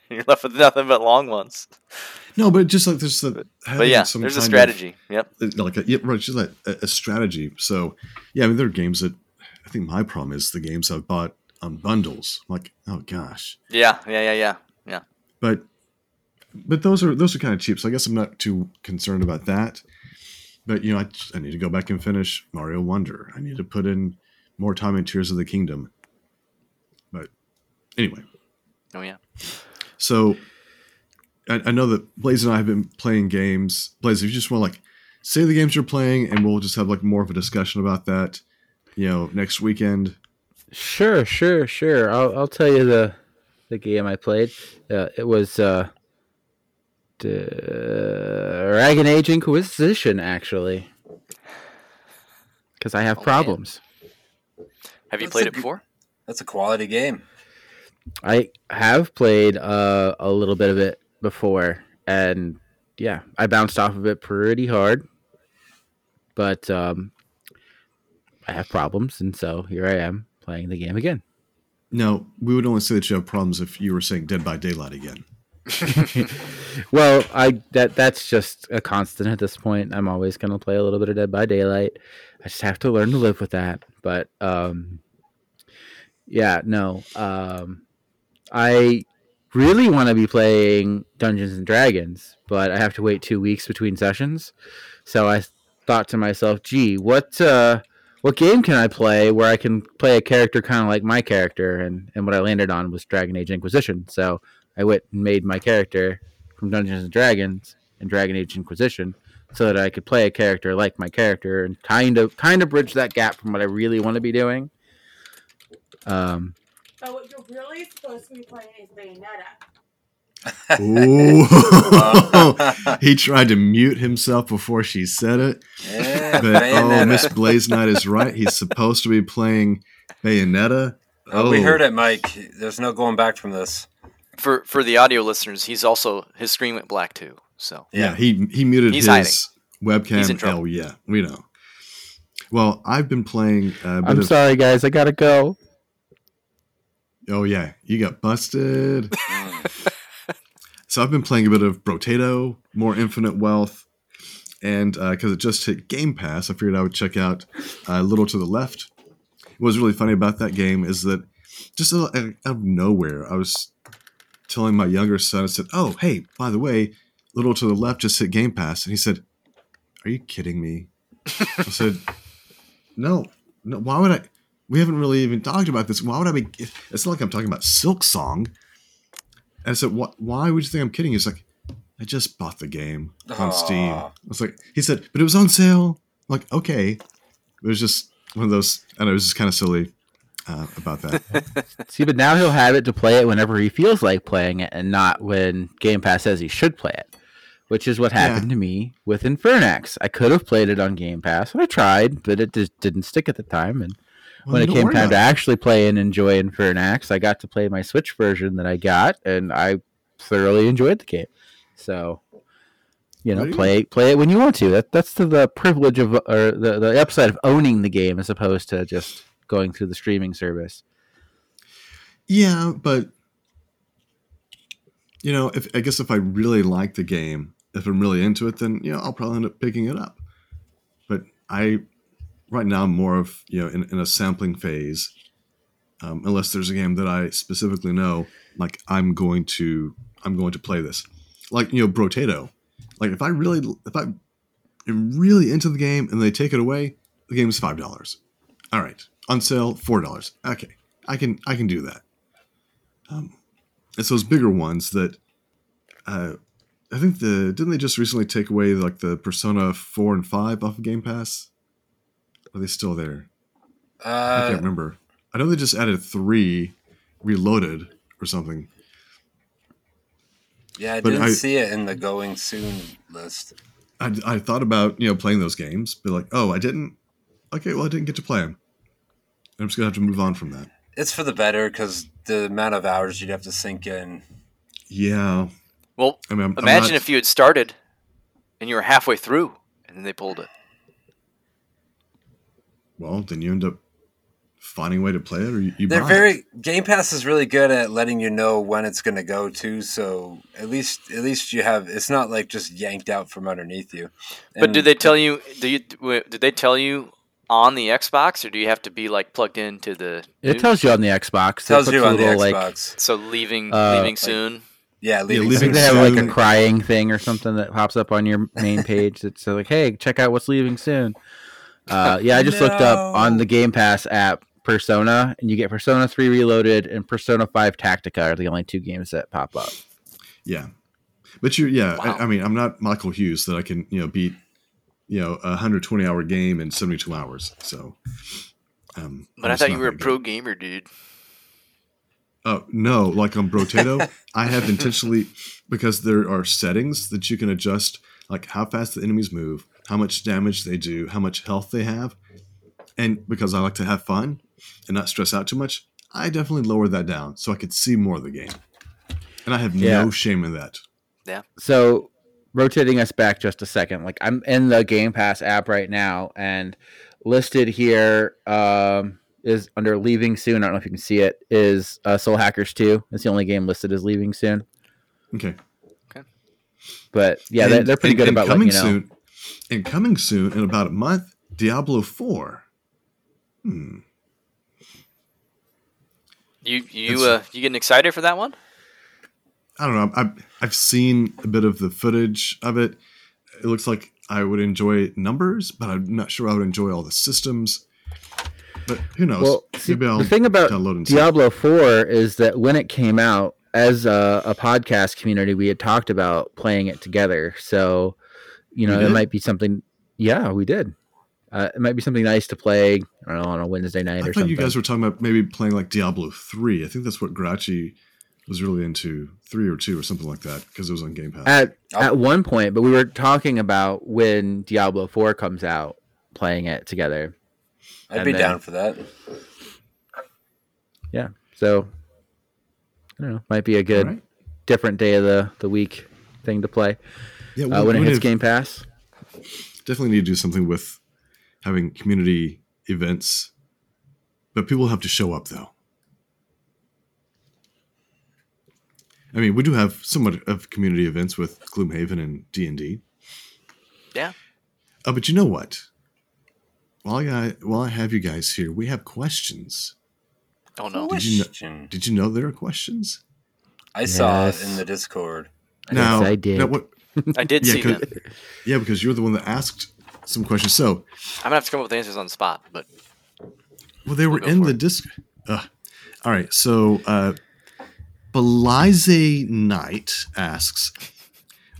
<laughs> you're left with nothing but long ones. No, but just like there's the, But yeah, there's a kind of- strategy. Yep. uh, like a, yeah, right, just like a, a strategy. So yeah, I mean, there are games that I think my problem is the games I've bought on bundles. I'm like, oh gosh, Yeah, yeah, yeah, yeah, yeah. but but those are those are kind of cheap. So I guess I'm not too concerned about that. But you know, I, I need to go back and finish Mario Wonder. I need to put in more time in Tears of the Kingdom. But anyway, Oh yeah. So I, I know that Blaze and I have been playing games. Blaze, if you just want to like say the games you're playing, and we'll just have like more of a discussion about that, you know, next weekend. Sure, sure, sure. I'll I'll tell you the the game I played. Uh, it was uh, Dragon Age Inquisition, actually, because I have Oh, man. problems. Have you That's played a it before? That's a quality game. I have played uh, a little bit of it before, and yeah, I bounced off of it pretty hard. But um, I have problems, and so here I am playing the game again. No, we would only say that you have problems if you were saying Dead by Daylight again. <laughs> Well, I that that's just a constant at this point. I'm always going to play a little bit of Dead by Daylight. I just have to learn to live with that. But um, yeah, no. Um, I really want to be playing Dungeons and Dragons, but I have to wait two weeks between sessions. So I thought to myself, "Gee, what uh, what game can I play where I can play a character kind of like my character?" And and what I landed on was Dragon Age Inquisition. So I went and made my character from Dungeons and Dragons and Dragon Age Inquisition so that I could play a character like my character and kind of kind of bridge that gap from what I really want to be doing. Um, But what you're really supposed to be playing is Bayonetta. Ooh, <laughs> he tried to mute himself before she said it. Yeah, But oh, Miss BlazeKnight is right. He's supposed to be playing Bayonetta. Oh, we heard oh. it, Mike. There's no going back from this. For for the audio listeners, he's also his screen went black too. So Yeah, he he muted He's his webcam. He's in trouble. Oh yeah, we know. Well, I've been playing uh, a bit I'm of. sorry, guys. I gotta go. Oh yeah, you got busted. <laughs> <laughs> So I've been playing a bit of Brotato, more Infinite Wealth, and because it just hit Game Pass, I figured I would check out uh, Little to the Left. What's really funny about that game is that just out out of nowhere, I was telling my younger son, I said, "Oh, hey, by the way, Little to the Left just hit Game Pass," and he said, "Are you kidding me?" I said, "No, no. Why would I?" We haven't really even talked about this. Why would I be? It's not like I'm talking about Silksong. And I said, "What? Why would you think I'm kidding?" He's like, "I just bought the game on Steam." I was like, "He said, but it was on sale." I'm like, okay, it was just one of those. I know it was just kind of silly uh, about that. <laughs> See, but now he'll have it to play it whenever he feels like playing it, and not when Game Pass says he should play it. Which is what happened to me with Infernax. I could have played it on Game Pass, and I tried, but it just didn't stick at the time. And Well, when it came time to actually play and enjoy Infernax, I got to play my Switch version that I got, and I thoroughly enjoyed the game. So, you know, There you play play it when you want to. That that's to the privilege of or the the upside of owning the game as opposed to just going through the streaming service. Yeah, but you know, if I guess if I really like the game, if I'm really into it, then you know I'll probably end up picking it up. But I, right now, I'm more of you know in, in a sampling phase. Um, unless there's a game that I specifically know, like I'm going to I'm going to play this, like you know Brotato. Like if I really if I am really into the game and they take it away, the game is five dollars. All right, on sale four dollars. Okay, I can I can do that. Um, it's those bigger ones that uh, I think the didn't they just recently take away like the Persona four and five off of Game Pass? Are they still there? I Uh, can't remember. I know they just added three reloaded or something. yeah, I but didn't I- see it in the going soon list. I, I thought about you know playing those games, but like, oh, I didn't. Okay, well, I didn't get to play them. I'm just gonna have to move on from that. It's for the better because the amount of hours you'd have to sink in. Yeah, Well, I mean, I'm, I'm imagine not- if you had started and you were halfway through and then they pulled it. Well, then you end up finding a way to play it, or you, you They're buy it. very Game Pass is really good at letting you know when it's going to go to. So at least at least you have. It's not like just yanked out from underneath you. But do they tell you? Do you w- did they tell you on the Xbox, or do you have to be like plugged into the? It news? tells you on the Xbox. It tells puts you a on the Xbox? like- So leaving, Uh, leaving like- soon. yeah, leaving I leaving think they have like a <laughs> crying thing or something that pops up on your main page that's like, "Hey, check out what's leaving soon." Uh, yeah, I just looked up on the Game Pass app Persona, and you get Persona Three Reloaded and Persona Five Tactica are the only two games that pop up. Yeah, but you, yeah, Wow. I, I mean, I'm not Michael Hughes that I can, you know, beat, you know, a 120 hour game in 72 hours. So, um, But I'm I thought you were a that pro good. gamer, dude. Oh no, like on Brotato, <laughs> I have intentionally because there are settings that you can adjust, like how fast the enemies move, how much damage they do, how much health they have, and because I like to have fun and not stress out too much, I definitely lowered that down so I could see more of the game, and I have Yeah. no shame in that. Yeah. So, rotating us back just a second, like I'm in the Game Pass app right now, and listed here um, is under leaving soon. I don't know if you can see it. Is uh, Soul Hackers Two? It's the only game listed as leaving soon. Okay. But yeah, they're, they're pretty and- good and about coming letting you know. soon. And coming soon in about a month, Diablo Four. Hmm. You you uh you getting excited for that one? I don't know. I've I've seen a bit of the footage of it. It looks like I would enjoy numbers, but I'm not sure I would enjoy all the systems. But who knows? Well, see, Maybe I'll the thing about download and see. Diablo Four is that when it came out, as a, a podcast community, we had talked about playing it together. So, you know, it might be something. Yeah, we did. Uh, it might be something nice to play. I don't know on a Wednesday night I or thought something. you guys were talking about maybe playing like Diablo Three. I think that's what Grouchy was really into, three or two or something like that, because it was on Game Pass. at Oh. at one point, but we were talking about when Diablo Four comes out, playing it together. I'd and be then- down for that. Yeah, so I don't know. Might be a good All right. different day of the the week thing to play Yeah, uh, when it hits Game Pass. definitely need to do something with having community events, but people have to show up though. I mean, we do have somewhat of community events with Gloomhaven and D and D. Yeah. Oh, but you know what? While I while I have you guys here, we have questions. Oh no. Did you know- Did you know there are questions? I saw it in the Discord. Now, I did. now what? I did Yeah, see 'cause- them. Yeah, because you're the one that asked some questions. So, I'm gonna have to come up with answers on the spot, but Well, they were go in the it. disc. Uh, all right. So, uh, Belize Knight asks,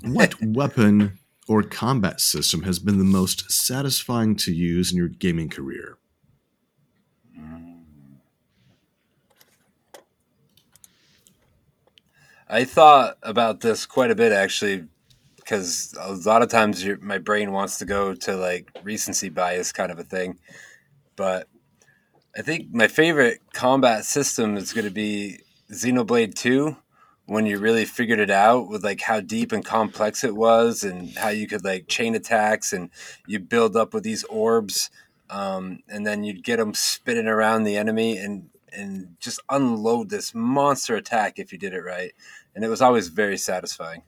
"What <laughs> weapon or combat system has been the most satisfying to use in your gaming career?" I thought about this quite a bit actually, because a lot of times your, my brain wants to go to like recency bias kind of a thing. But I think my favorite combat system is going to be Xenoblade 2 when you really figured it out with like how deep and complex it was and how you could like chain attacks and you build up with these orbs um, and then you'd get them spinning around the enemy and and just unload this monster attack if you did it right and it was always very satisfying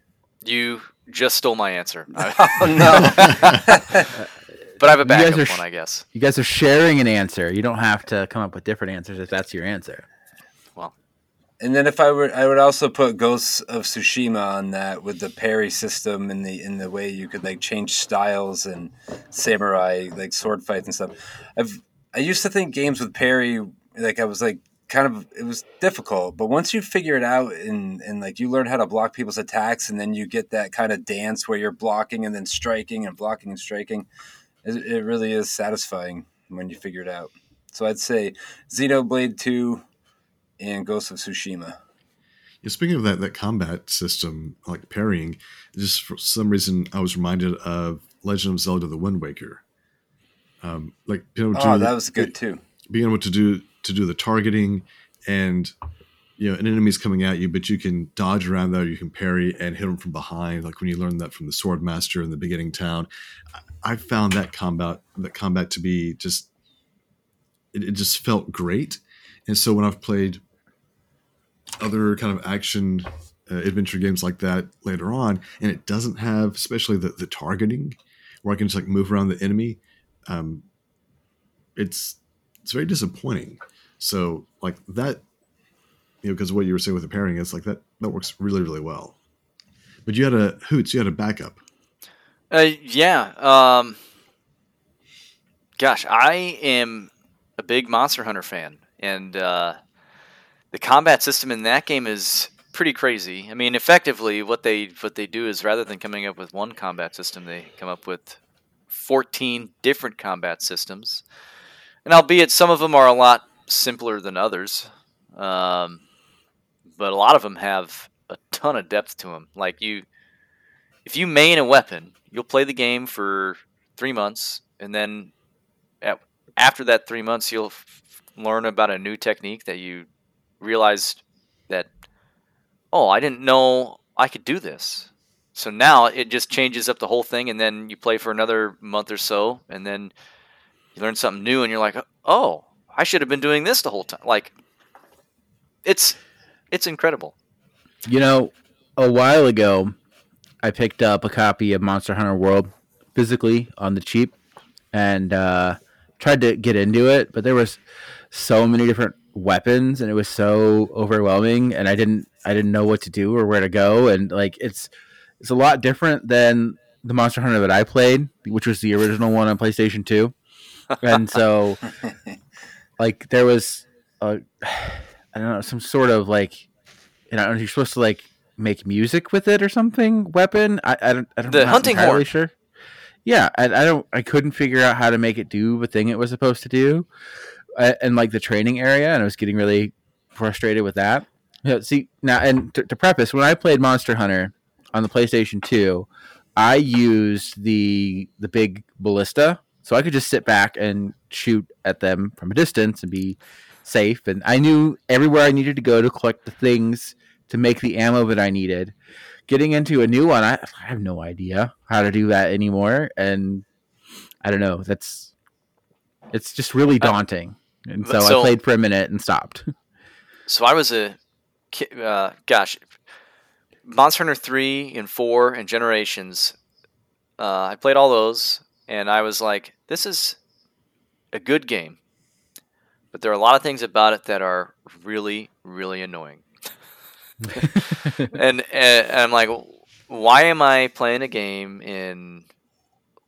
You just stole my answer. <laughs> I- oh no <laughs> but I have a You guys backup are sh- one, I guess. You guys are sharing an answer. You don't have to come up with different answers if that's your answer. Well, and then if I were, I would also put Ghosts of Tsushima on that with the parry system and the in the way you could like change styles and samurai like sword fights and stuff. I've I used to think games with parry like I was like kind of it was difficult, but once you figure it out and and like you learn how to block people's attacks and then you get that kind of dance where you're blocking and then striking and blocking and striking, it, it really is satisfying when you figure it out. So I'd say Xenoblade Two and Ghost of Tsushima. Yeah, speaking of that, that combat system, like parrying, just for some reason, I was reminded of Legend of Zelda: The Wind Waker. Um, like being able to Oh, that was good too. being able to do to do the targeting, and you know, an enemy's coming at you, but you can dodge around there, you can parry and hit them from behind. Like when you learn that from the Sword Master in the beginning town, I, found that combat that combat to be just it, it just felt great. And so when I've played other kind of action uh, adventure games like that later on, and it doesn't have, especially the, the targeting, where I can just like move around the enemy. Um, it's it's very disappointing. So like that, you know, because what you were saying with the parrying is like that that works really really well. But you had a Hootz, you had a backup. Uh, yeah. Um, gosh, I am a big Monster Hunter fan, and uh, the combat system in that game is pretty crazy. I mean, effectively, what they what they do is rather than coming up with one combat system, they come up with fourteen different combat systems, and albeit some of them are a lot simpler than others, um, but a lot of them have a ton of depth to them. Like you if you main a weapon, you'll play the game for three months, and then at, after that three months, you'll f- learn about a new technique that you realized that, oh, I didn't know I could do this. So now it just changes up the whole thing, and then you play for another month or so, and then you learn something new, and you're like, oh, I should have been doing this the whole time. Like, it's it's incredible. You know, a while ago, I picked up a copy of Monster Hunter World physically on the cheap and uh, tried to get into it, but there was so many different weapons and it was so overwhelming and I didn't I didn't know what to do or where to go and like it's it's a lot different than the Monster Hunter that I played, which was the original one on PlayStation 2. And so <laughs> like there was a <sighs> I don't know, some sort of like you know, you're supposed to like make music with it or something weapon. I, I don't I don't The I'm hunting horn. Sure. Yeah, I, I don't I couldn't figure out how to make it do the thing it was supposed to do, uh, and like the training area, and I was getting really frustrated with that. Yeah, see now, and to, to preface, when I played Monster Hunter on the PlayStation Two, I used the the big ballista, so I could just sit back and shoot at them from a distance and be safe. And I knew everywhere I needed to go to collect the things to make the ammo that I needed. Getting into a new one, I, I have no idea how to do that anymore, and I don't know. That's it's just really daunting. And so, so- I played for a minute and stopped. <laughs> So I was a, uh, gosh, Monster Hunter three and four and Generations. Uh, I played all those, and I was like, this is a good game, but there are a lot of things about it that are really, really annoying. <laughs> and, and I'm like, why am I playing a game in?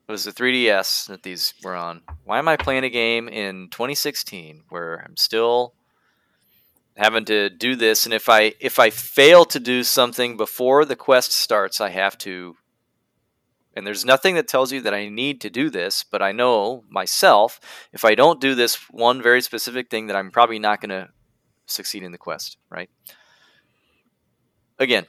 It was the 3DS that these were on. Why am I playing a game in 2016 where I'm still having to do this and if i if i fail to do something before the quest starts i have to And there's nothing that tells you that I need to do this, but I know myself if I don't do this one very specific thing that I'm probably not going to succeed in the quest, right? Again,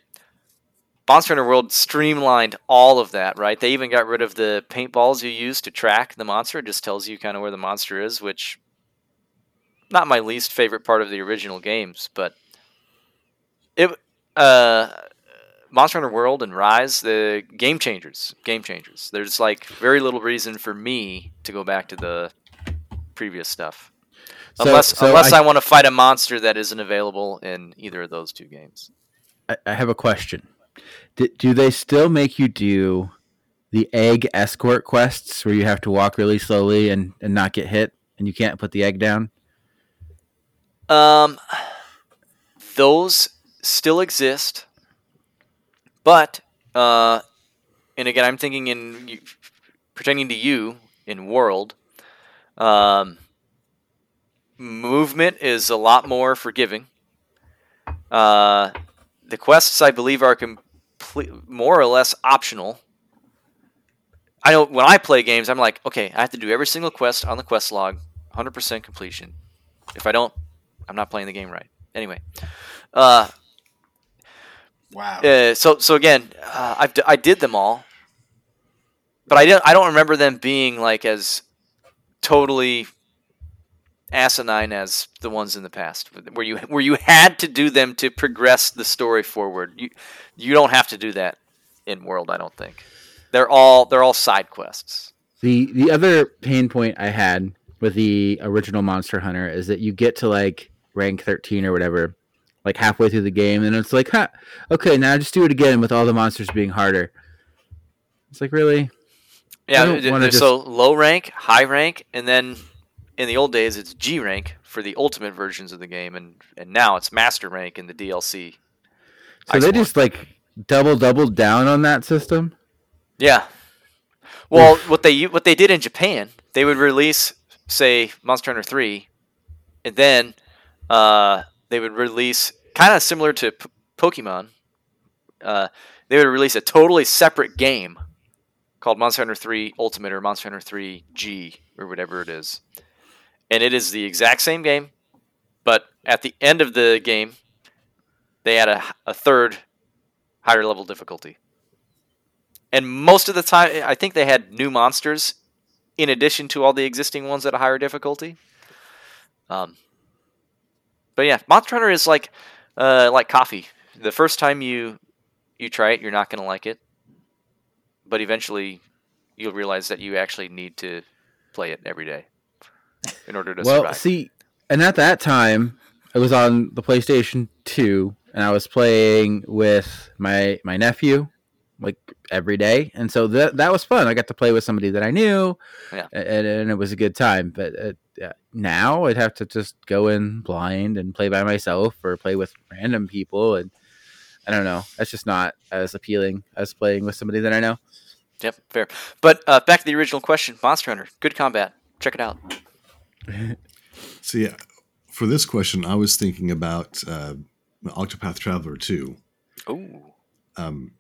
Monster Hunter World streamlined all of that, right? They even got rid of the paintballs you use to track the monster. It just tells you kind of where the monster is, which not my least favorite part of the original games, but it uh Monster Hunter World and Rise, the game changers, game changers. There's like very little reason for me to go back to the previous stuff. So- unless so unless I- I, want to fight a monster that isn't available in either of those two games. I, I have a question. Do, do they still make you do the egg escort quests where you have to walk really slowly and, and not get hit and you can't put the egg down? Um, those still exist, but uh, and again, I'm thinking in pretending to you in world. Um, movement is a lot more forgiving. Uh, the quests, I believe, are complete, more or less optional. I know when I play games, I'm like, okay, I have to do every single quest on the quest log, 100% completion. If I don't, I'm not playing the game right. Anyway, uh, Wow. uh, so so again, uh, I've d- I did them all, but I didn't. I don't remember them being like as totally asinine as the ones in the past, where you where you had to do them to progress the story forward. You you don't have to do that in World. I don't think they're all they're all side quests. The the other pain point I had with the original Monster Hunter is that you get to like rank 13 or whatever, like halfway through the game, and it's like, huh, okay, now just do it again with all the monsters being harder. It's like, really? Yeah, th- so low rank, high rank, and then in the old days it's G rank for the ultimate versions of the game, and and now it's master rank in the DLC. So they just like double doubled down on that system? Yeah. Well, what they what they did in Japan, they would release, say, Monster Hunter Three, and then uh, they would release kind of similar to P- Pokemon. Uh, they would release a totally separate game called Monster Hunter Three Ultimate or Monster Hunter Three G or whatever it is, and it is the exact same game, but at the end of the game, they add a, a third higher level difficulty and most of the time i think they had new monsters in addition to all the existing ones at a higher difficulty um, but yeah monster hunter is like uh, like coffee the first time you you try it you're not going to like it but eventually you'll realize that you actually need to play it every day in order to well, survive see, and at that time, it was on the PlayStation 2, and I was playing with my my nephew like every day, and so that that was fun. I got to play with somebody that I knew, Yeah. and, and it was a good time. But uh, yeah, now I'd have to just go in blind and play by myself, or play with random people, and I don't know. That's just not as appealing as playing with somebody that I know. yep fair but uh, back to the original question monster hunter good combat check it out <laughs> So yeah, for this question, I was thinking about uh, Octopath Traveler 2. Ooh. um,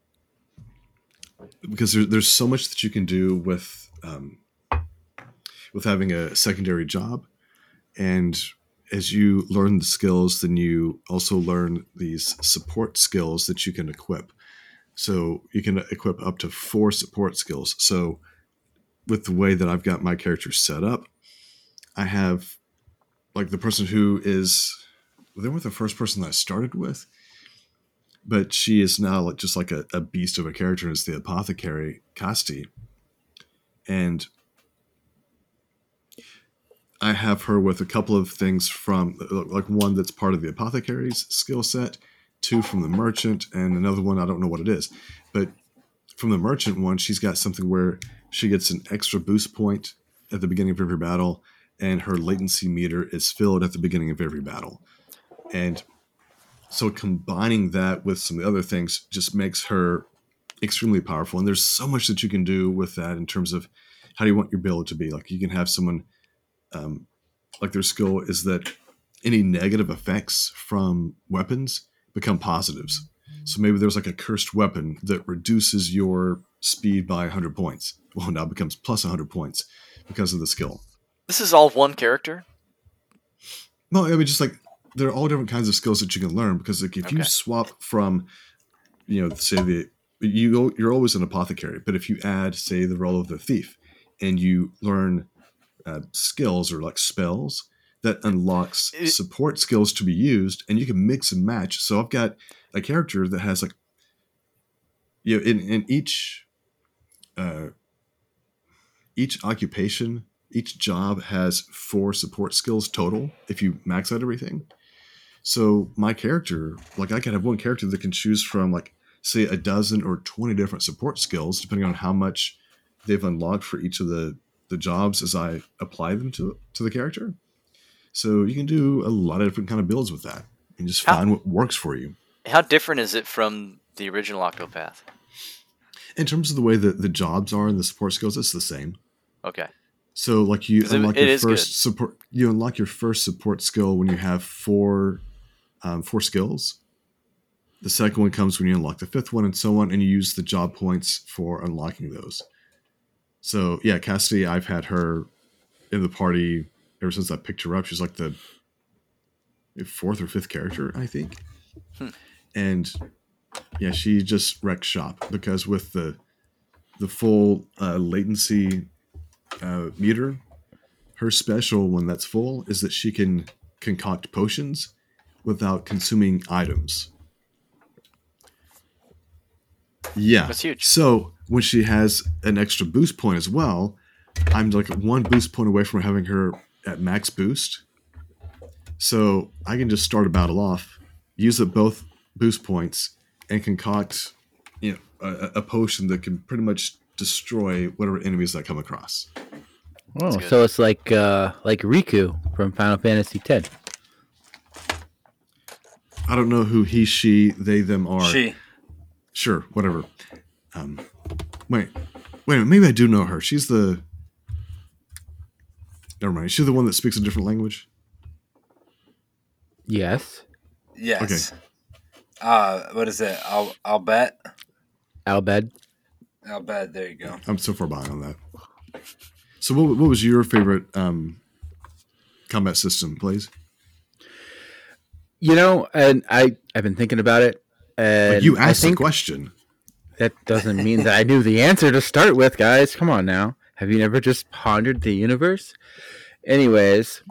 because there, there's so much that you can do with um, with having a secondary job, and as you learn the skills, then you also learn these support skills that you can equip. So you can equip up to four support skills. So with the way that I've got my character set up, I have like the person who is they weren't the first person that I started with but she is now like just like a, a beast of a character as the apothecary Castti. And I have her with a couple of things from like one that's part of the apothecary's skill set, two from the merchant, and another one I don't know what it is. But from the merchant one, she's got something where she gets an extra boost point at the beginning of every battle, and her latency meter is filled at the beginning of every battle. And so combining that with some of the other things just makes her extremely powerful and there's so much that you can do with that in terms of how do you want your build to be like you can have someone um, like their skill is that any negative effects from weapons become positives So maybe there's like a cursed weapon that reduces your speed by 100 points. Well, now it becomes plus 100 points because of the skill. This is all one character. No, I mean just like there are all different kinds of skills that you can learn because like if you swap from, you know, say the you go, you're always an apothecary, but if you add say the role of the thief, and you learn uh, skills or like spells that unlocks It- support skills to be used, and you can mix and match. So I've got a character that has like, you know, in in each, uh, each occupation each job has four support skills total if you max out everything. So my character, like I can have one character that can choose from like say a dozen or 20 different support skills depending on how much they've unlocked for each of the the jobs as I apply them to to the character. So you can do a lot of different kind of builds with that and just How- find what works for you. How different is it from the original Octopath? In terms of the way that the jobs are and the support skills, it's the same. Okay. So like you 'Cause it- unlock it your is good. first support you unlock your first support skill when you have four um, four skills. The second one comes when you unlock the fifth one and so on, and you use the job points for unlocking those. So yeah, Castti, I've had her in the party ever since I picked her up. She's like the fourth or fifth character, I think. Hmm. And yeah, she just wrecks shop because with the the full uh, latency uh, meter, her special when that's full is that she can concoct potions without consuming items. Yeah, That's huge. So when she has an extra boost point as well, I'm like one boost point away from having her at max boost. So I can just start a battle off, use up both boost points, and concoct, you know, a, a potion that can pretty much destroy whatever enemies I come across. Oh, so it's like uh, like Rikku from Final Fantasy X. I don't know who he, she, they, them are. She. Sure, whatever. Um, wait, wait. a minute, Maybe I do know her. She's the. Never mind. She's the one that speaks a different language. Yes, Yes. Okay. Uh, what is it? I'll I'll bet. Al Bhed. I'll bet. There you go. I'm so far behind on that. So, what, what was your favorite um, combat system, please? You know, and I I've been thinking about it, and Like you I asked the think question. That doesn't mean that I knew the answer to start with, guys. Come on now, have you never just pondered the universe? Anyways,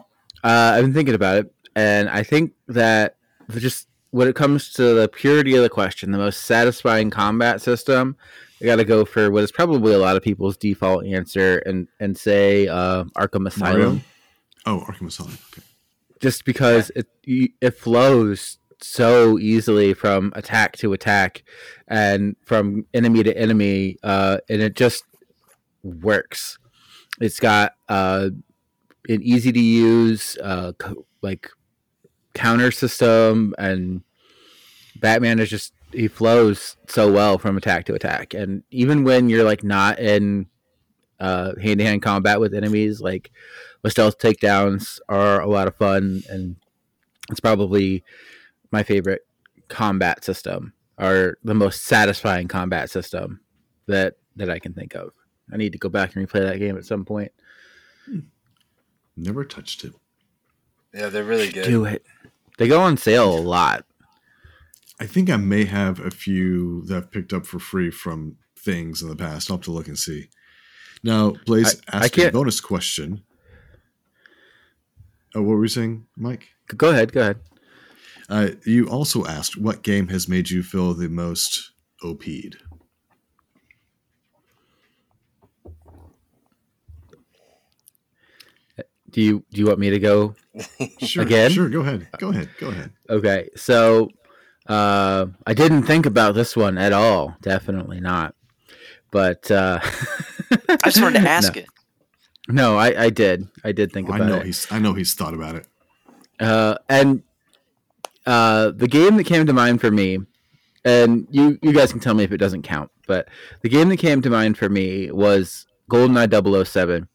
uh, I've been thinking about it, and I think that just when it comes to the purity of the question, the most satisfying combat system, I got to go for what is probably a lot of people's default answer, and and say uh, Arkham Asylum. Mario? Oh, Arkham Asylum. Okay. just because it it flows so easily from attack to attack and from enemy to enemy uh, and it just works. It's got uh, an easy to use uh, co- like counter system and batman is just he flows so well from attack to attack. And even when you're like not in uh, hand-to-hand combat with enemies like the stealth takedowns are a lot of fun and it's probably my favorite combat system or the most satisfying combat system that that I can think of. I need to go back and replay that game at some point. Never touched it. Yeah, they're really good. Do it. They go on sale a lot. I think I may have a few that I've picked up for free from things in the past. I'll have to look and see. Now, Blaze I- I asked a bonus question. Oh, what were you saying, Mike? Go ahead, go ahead. Uh, you also asked what game has made you feel the most OP'd. Do you do you want me to go <laughs> Sure, Again? Sure, go ahead. Go ahead. Go ahead. Okay, so uh, I didn't think about this one at all. Definitely not. But uh, I just wanted to <laughs> ask no. it. No, I, I did. I did think I about know it. he's. I know he's thought about it. Uh, and uh, the game that came to mind for me, and you you guys can tell me if it doesn't count, but the game that came to mind for me was GoldenEye 007.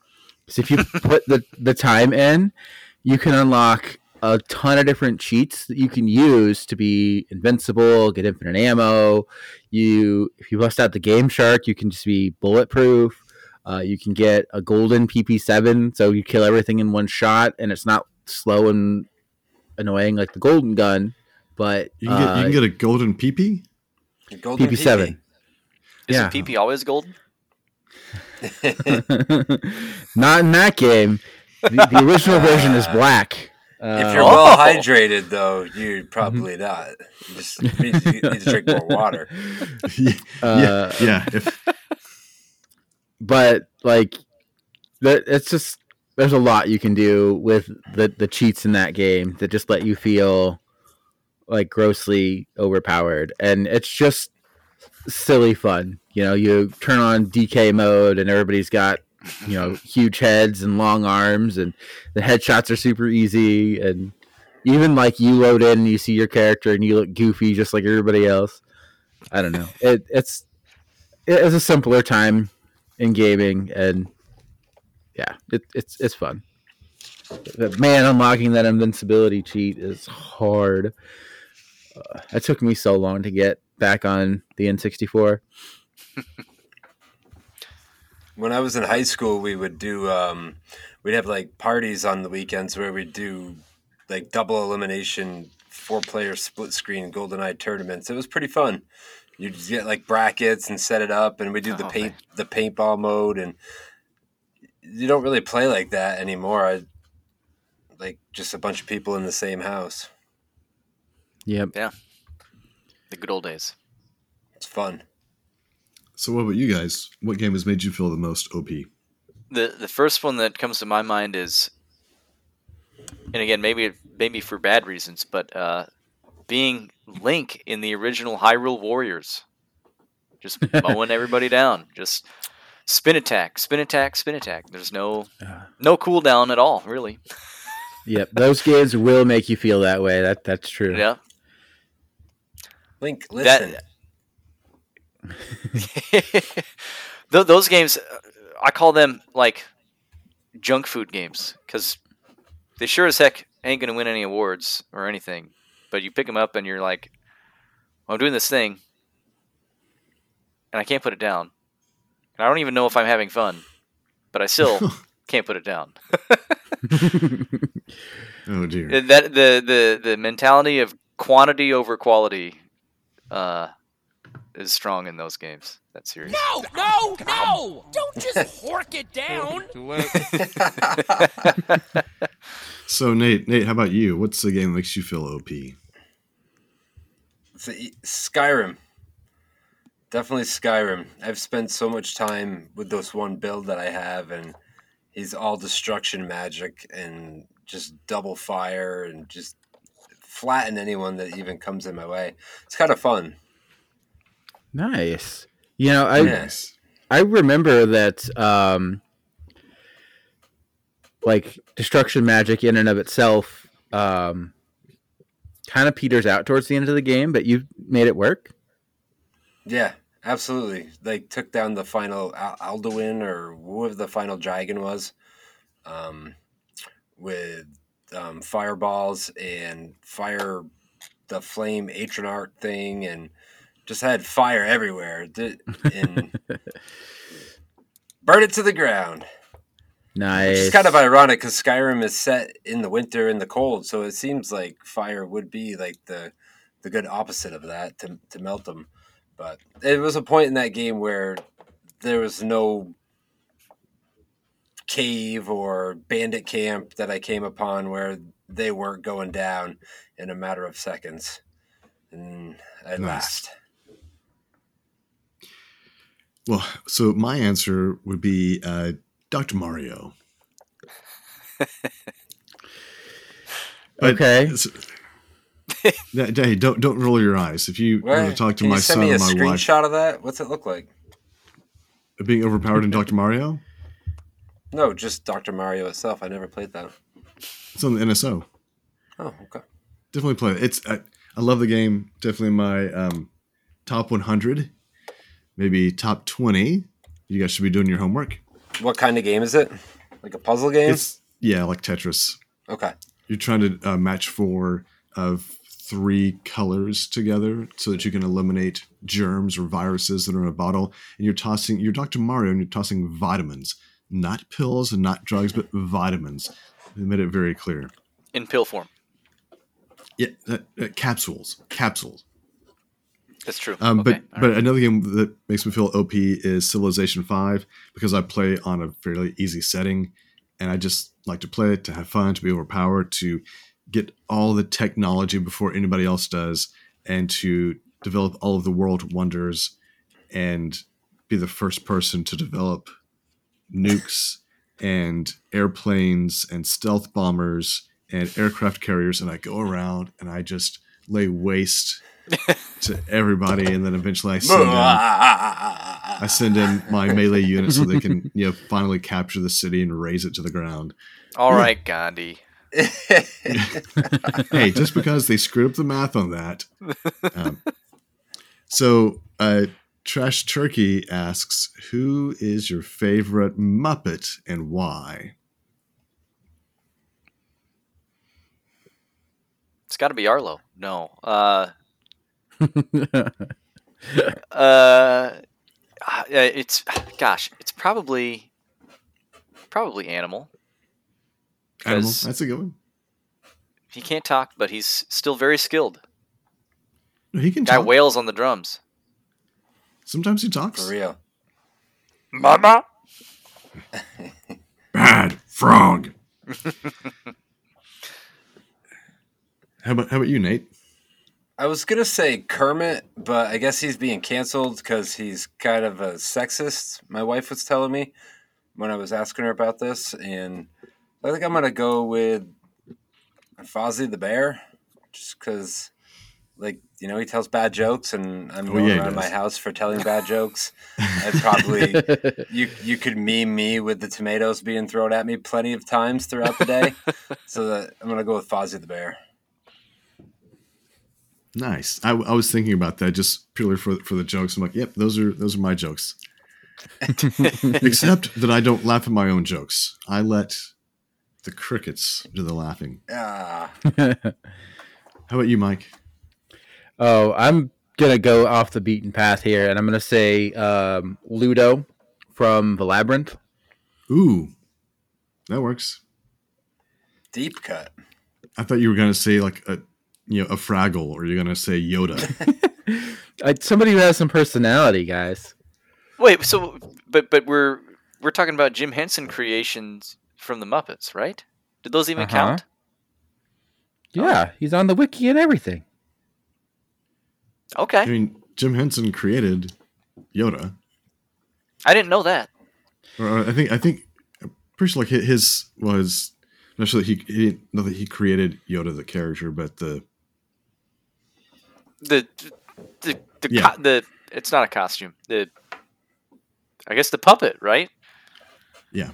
So if you <laughs> put the, the time in, you can unlock a ton of different cheats that you can use to be invincible, get infinite ammo. You, if you bust out the Game Shark, you can just be bulletproof. Uh, you can get a golden PP7, so you kill everything in one shot, and it's not slow and annoying like the golden gun. But You can, get, you uh, can get a golden peepee. Golden PP7. Is Yeah. PP always golden? <laughs> <laughs> not in that game. The, the original version is black. If Uh, you're Oh. well hydrated, though, you're probably not. You just you need to you need to drink more water. <laughs> yeah, Uh, yeah, yeah. If, but like that it's just there's a lot you can do with the the cheats in that game that just let you feel like grossly overpowered. And it's just silly fun you know? You turn on dk mode and everybody's got you know <laughs> huge heads and long arms and the headshots are super easy. And even like you load in and you see your character and you look goofy just like everybody else. I don't know. It, it's it's a simpler time in gaming and yeah it, it's it's fun but man unlocking that invincibility cheat is hard uh, it took me so long to get back on the n64 <laughs> When I was in high school, we would do um, we'd have like parties on the weekends where we'd do like double elimination, four player split screen GoldenEye tournaments. It was pretty fun. You just get like brackets and set it up, and we do the Oh, paint the paintball mode, and you don't really play like that anymore. I, like just a bunch of people in the same house. yep Yeah. The good old days. It's fun. so, what about you guys? What game has made you feel the most OP? The the first one that comes to my mind is, and again maybe maybe for bad reasons, but uh, being Link in the original Hyrule Warriors, just <laughs> mowing everybody down, just spin attack, spin attack, spin attack. There's no Uh, no cooldown at all, really. <laughs> yep those games will make you feel that way that that's true Yeah. Link, listen. <laughs> That Th- those games, uh, I call them like junk food games because they sure as heck ain't gonna win any awards or anything. But you pick them up and you're like, well, I'm doing this thing, and I can't put it down. And I don't even know if I'm having fun, but I still <laughs> can't put it down. <laughs> Oh dear. that the the the mentality of quantity over quality uh, is strong in those games. That series. No, no, no! Don't just <laughs> hork it down. So, Nate, Nate, how about you? What's the game that makes you feel OP? It's a- Skyrim. Definitely Skyrim. I've spent so much time with this one build that I have, and he's all destruction magic and just double fire and just flatten anyone that even comes in my way. It's kind of fun. nice you know i Yes. I remember that um like destruction magic in and of itself um kind of peters out towards the end of the game, but you made it work. Yeah, absolutely. They took down the final Al- Alduin or whoever the final dragon was, um, with um, fireballs and fire, the flame Atronach thing, and just had fire everywhere. And <laughs> burn it to the ground. Nice. It's kind of ironic because Skyrim is set in the winter in the cold, so it seems like fire would be like the the good opposite of that to to melt them. But it was a point in that game where there was no cave or bandit camp that I came upon where they weren't going down in a matter of seconds, and I Nice. laughed. Well, so my answer would be uh, Dr. Mario. <laughs> But- Okay. s- Yeah, hey, don't don't roll your eyes. If you want to talk to Can my you send son me a or my wife, screenshot of that? What's it look like? being overpowered in Dr. Mario, No, just Dr. Mario itself. I never played that. it's on the NSO. Oh, okay. Definitely play it. It's I, I love the game. Definitely my um, top 100, maybe top 20. You guys should be doing your homework. What kind of game is it? Like a puzzle game? It's yeah, like Tetris. okay. you're trying to uh, match four of three colors together so that you can eliminate germs or viruses that are in a bottle. And you're tossing, you're Dr. Mario and you're tossing vitamins, not pills and not drugs, but vitamins. They made it very clear. In pill form. Yeah, uh, uh, capsules, capsules. That's true. Um, Okay, but all but right. another game that makes me feel OP is Civilization Five because I play on a fairly easy setting, and I just like to play it to have fun, to be overpowered, to get all the technology before anybody else does, and to develop all of the world wonders, and be the first person to develop nukes and airplanes and stealth bombers and aircraft carriers, and I go around and I just lay waste to everybody, and then eventually I send in I send in my melee unit so they can you know finally capture the city and raise it to the ground. All right, Gandhi. <laughs> Hey, just because they screwed up the math on that. Um, so, uh, Trash Turkey asks, "Who is your favorite Muppet and why?" It's got to be Arlo. No. <laughs> Uh, uh, it's gosh, it's probably probably animal. Animal. 'Cause That's a good one. He can't talk, but he's still very skilled. He can Guy talk. wails on the drums. Sometimes he talks. For real. Mama. <laughs> Bad frog. <laughs> how about how about you, Nate? I was gonna say Kermit, but I guess he's being canceled because he's kind of a sexist. My wife was telling me when I was asking her about this, and I think I'm gonna go with Fozzie the Bear, just because, like you know, he tells bad jokes, and I'm Oh, known yeah, around my house for telling bad <laughs> jokes. I probably you you could meme me with the tomatoes being thrown at me plenty of times throughout the day, <laughs> so that I'm gonna go with Fozzie the Bear. Nice. I, I was thinking about that just purely for for the jokes. I'm like, yep, those are those are my jokes. <laughs> Except that I don't laugh at my own jokes. I let the crickets do the laughing. Ah. <laughs> How about you, Mike? oh, I'm gonna go off the beaten path here, and I'm gonna say um, Ludo from the Labyrinth. Ooh, that works. Deep cut. I thought you were gonna say like a you know a Fraggle, or you're gonna say Yoda. <laughs> Uh, somebody who has some personality, guys. Wait, so but but we're we're talking about Jim Henson creations from the Muppets, right? Did those even Uh-huh. count? Yeah, he's on the wiki and everything. Okay. I mean, Jim Henson created Yoda, I didn't know that. or I think I think I'm pretty sure like his was not sure that he, he not that he created Yoda the character, but the The the the, Yeah. co- the it's not a costume. The I guess the puppet, right? Yeah.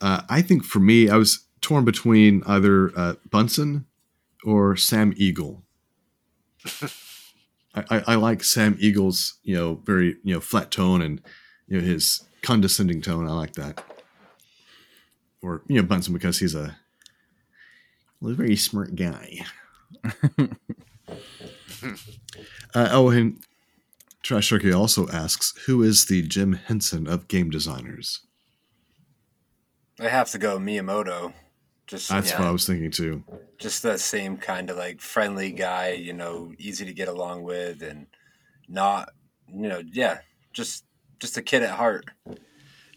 Uh, I think for me, I was torn between either uh, Bunsen or Sam Eagle. I, I, I like Sam Eagle's, you know, very you know flat tone and you know his condescending tone. I like that. Or you know Bunsen because he's a, a very smart guy. <laughs> uh, oh, and Trash Turkey also asks, "Who is the Jim Henson of game designers?" I have to go Miyamoto. Just That's Yeah. what I was thinking too. just that same kind of like friendly guy, you know, easy to get along with, and not, you know, yeah, just just a kid at heart.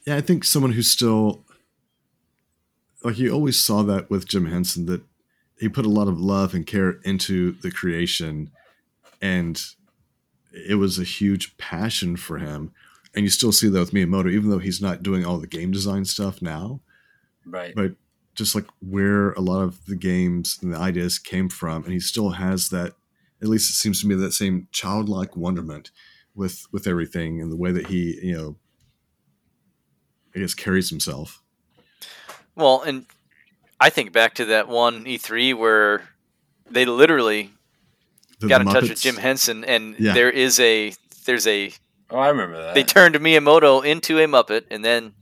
Yeah, I think someone who's still like you always saw that with Jim Henson that he put a lot of love and care into the creation, and it was a huge passion for him. And you still see that with Miyamoto, even though he's not doing all the game design stuff now. Right. but just like where a lot of the games and the ideas came from and he still has that at least it seems to me that same childlike wonderment with with everything and the way that he you know i guess carries himself Well, and I think back to that one E3 where they literally The- got the in touch with Jim Henson, and Yeah. there is a there's a Oh, I remember that. they turned Miyamoto into a Muppet, and then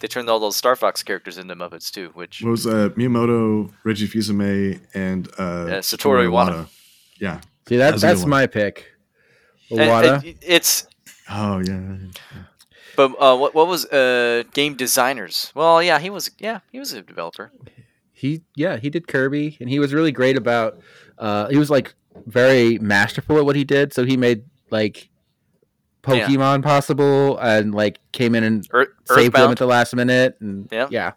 they turned all those Star Fox characters into Muppets too, which What was uh, Miyamoto, Reggie Fils-Aimé, and uh, Satoru Iwata. Yeah. See that That's that's my pick. and Iwata. it- it's Oh yeah. but uh, what what was uh game designers? Well, yeah, he was yeah he was a developer. he yeah he did kirby and he was really great about uh he was like very masterful at what he did so he made like Yeah. pokemon possible and like came in and Earth, saved them at the last minute and Yeah. yeah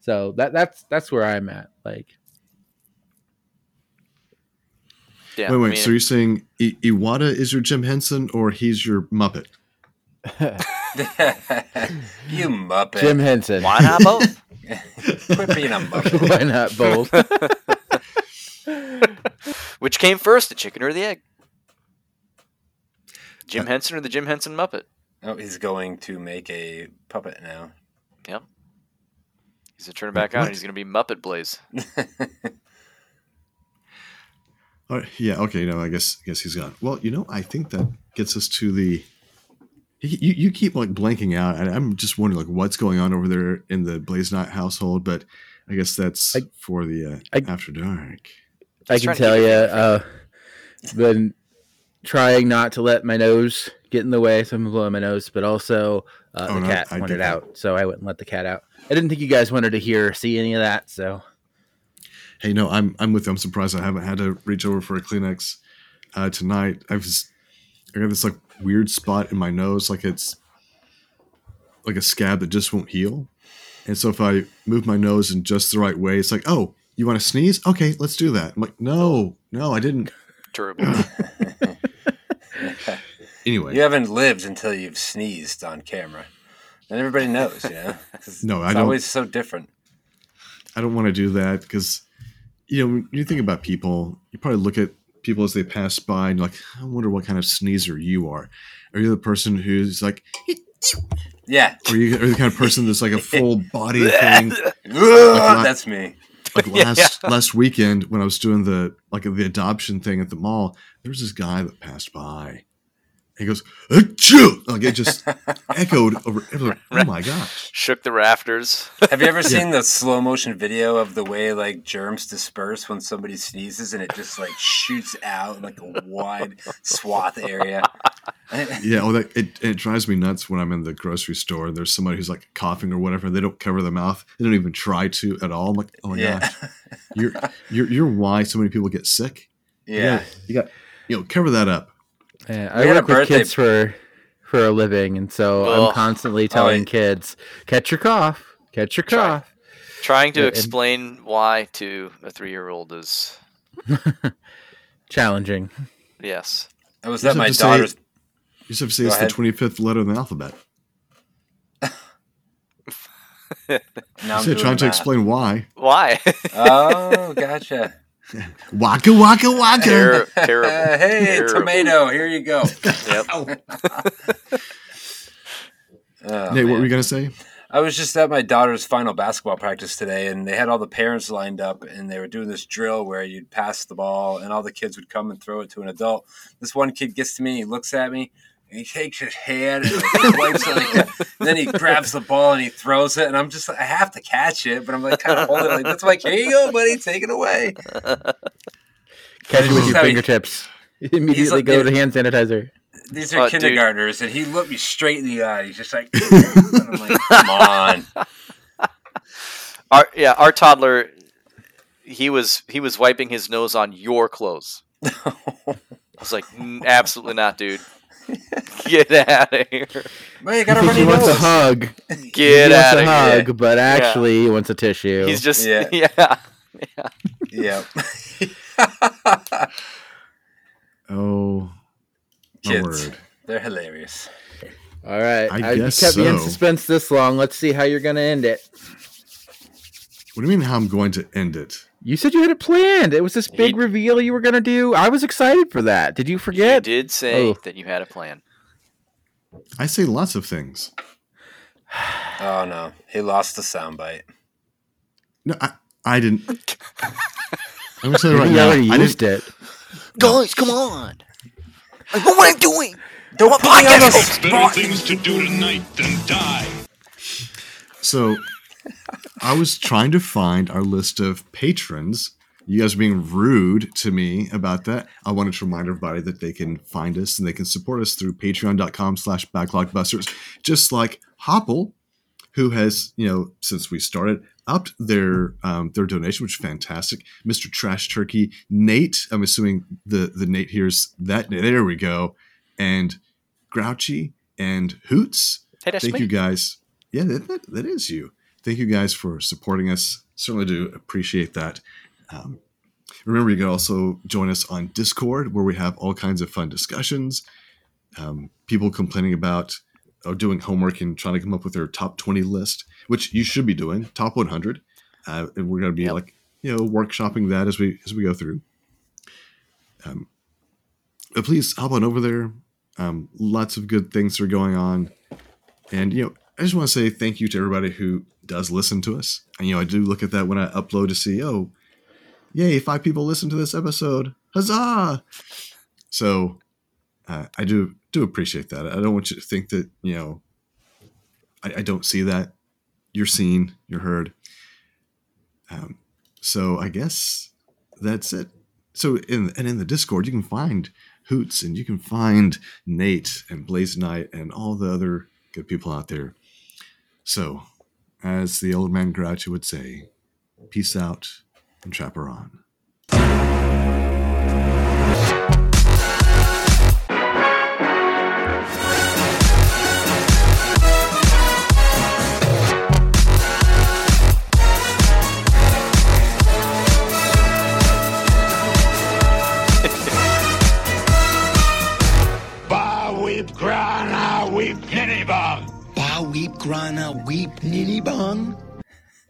so that that's that's where i'm at like yeah, wait, wait. I mean, so you're saying I- Iwata is your Jim Henson, or he's your Muppet? <laughs> you muppet. jim henson why not both? <laughs> Quit being a muppet. why not both <laughs> Which came first, the chicken or the egg? Jim Uh, Henson or the Jim Henson Muppet? Oh, he's going to make a puppet now. Yep. He's gonna turn it back on. And He's gonna be Muppet Blaze. <laughs> Oh, yeah. Okay. No, I guess I guess he's gone. Well, you know, I think that gets us to the. You, you you keep like blanking out, and I'm just wondering like what's going on over there in the BlazeKnight household. But I guess that's I- for the uh, I- after dark. i can tell you it uh been trying not to let my nose get in the way so i'm blowing my nose but also uh, Oh, the no, cat I wanted get that. out so i wouldn't let the cat out i didn't think you guys wanted to hear or see any of that so Hey, no, I'm I'm with you. I'm surprised I haven't had to reach over for a Kleenex uh, tonight. I was I got this like weird spot in my nose, like it's like a scab that just won't heal. And so if I move my nose in just the right way, it's like, oh, you want to sneeze? Okay, let's do that. I'm like, no, no, I didn't. Terrible. <laughs> Anyway, You haven't lived until you've sneezed on camera. And everybody knows, you know? <laughs> No, I it's don't- always so different. I don't want to do that because, you know, when you think about people, you probably look at people as they pass by and you're like, I wonder what kind of sneezer you are. Are you the person who's like, <laughs> Yeah. Or you are the kind of person that's like a full body <laughs> thing. Ugh, that's me. Like last last weekend when I was doing the like the adoption thing at the mall, there was this guy that passed by. He goes, Achoo! like it just <laughs> echoed over. it was like, oh my gosh! Shook the rafters. Have you ever seen the slow motion video of the way like germs disperse when somebody sneezes and it just like shoots out like a wide swath area? <laughs> Yeah, oh, that it, it drives me nuts when I'm in the grocery store and there's somebody who's like coughing or whatever. And they don't cover their mouth. They don't even try to at all. I'm like, oh my Yeah. gosh, you're you're you're why so many people get sick. <laughs> Yeah. you got you know cover that up. Yeah, I work with kids for for a living, and so Ugh. I'm constantly oh, telling yeah. kids, "Catch your cough, catch your Try. cough." Trying to and- explain why to a three-year-old is <laughs> Challenging. yes. I was You at my have to say- daughter's. You just have to say Go it's ahead. the 25th letter in the alphabet. <laughs> Now I'm said doing trying to math. explain why. Why? Oh, gotcha. Waka waka waka. Ter- terrible. Uh, hey, Terrible. tomato, here you go. Yep. <laughs> Oh, Nate, what man. were you gonna say? I was just at my daughter's final basketball practice today, and they had all the parents lined up, and they were doing this drill where you'd pass the ball, and all the kids would come and throw it to an adult. This one kid gets to me, he looks at me, and he takes his hand and like, wipes it like <laughs> then he grabs the ball and he throws it, and I'm just like, I have to catch it, but I'm like kind of holding it like that's like, here you go, buddy, take it away. <laughs> Catch it with your Sorry. fingertips. <laughs> Immediately like- go to hand sanitizer. These are Oh, dude. kindergartners, and he looked me straight in the eye. He's just like, I'm like, come on. Our yeah, our toddler. He was he was wiping his nose on your clothes. I was like, absolutely not, dude. Get out of here. Man, you <laughs> He got a thinks he wants a hug. Get he wants out a of hug, here. but actually he wants a tissue. He's just Yeah. <laughs> yeah. Yep. <laughs> Oh, my Kids. word. They're hilarious. All right. I you guess kept me in suspense this long. Let's see how you're going to end it. What do you mean? How I'm going to end it? You said you had it planned. It was this big He- reveal you were going to do. I was excited for that. Did you forget? You did say Oh. that you had a plan. I say lots of things. <sighs> Oh no, he lost the soundbite. No, I, I didn't. I'm gonna tell you right he now. already I used didn't. it. Guys, come on. I know what I'm doing. Don't put me on the podcast spot. things to do tonight than die. So I was trying to find our list of patrons. You guys are being rude to me about that. I wanted to remind everybody that they can find us and they can support us through patreon.com slash backlogbusters, just like Hopple, who has, you know, since we started, upped their um, their donation, which is fantastic. Mr. Trash Turkey, Nate, I'm assuming the, the Nate here's that. There we go. And Grouchy and Hootz. Hey, Thank me. you guys. Yeah, that, that, that is you. Thank you guys for supporting us. Certainly do appreciate that. Um, remember, you can also join us on Discord, where we have all kinds of fun discussions. Um, people complaining about uh, doing homework and trying to come up with their top 20 list, which you should be doing, top 100. Uh, and we're going to be Yep. like, you know, workshopping that as we as we go through. Um, but please hop on over there. Um, lots of good things are going on. And you know, I just want to say thank you to everybody who does listen to us. And you know, I do look at that when I upload to see, oh, yay, five people listen to this episode. Huzzah! So uh, I do do appreciate that. I don't want you to think that, you know, I, I don't see that. You're seen, you're heard. Um, so I guess that's it. So in and in the Discord, you can find Hootz and you can find Nate and BlazeKnight and all the other good people out there. So, as the old man Grouchy would say, peace out and trap grana weep, nitty bum.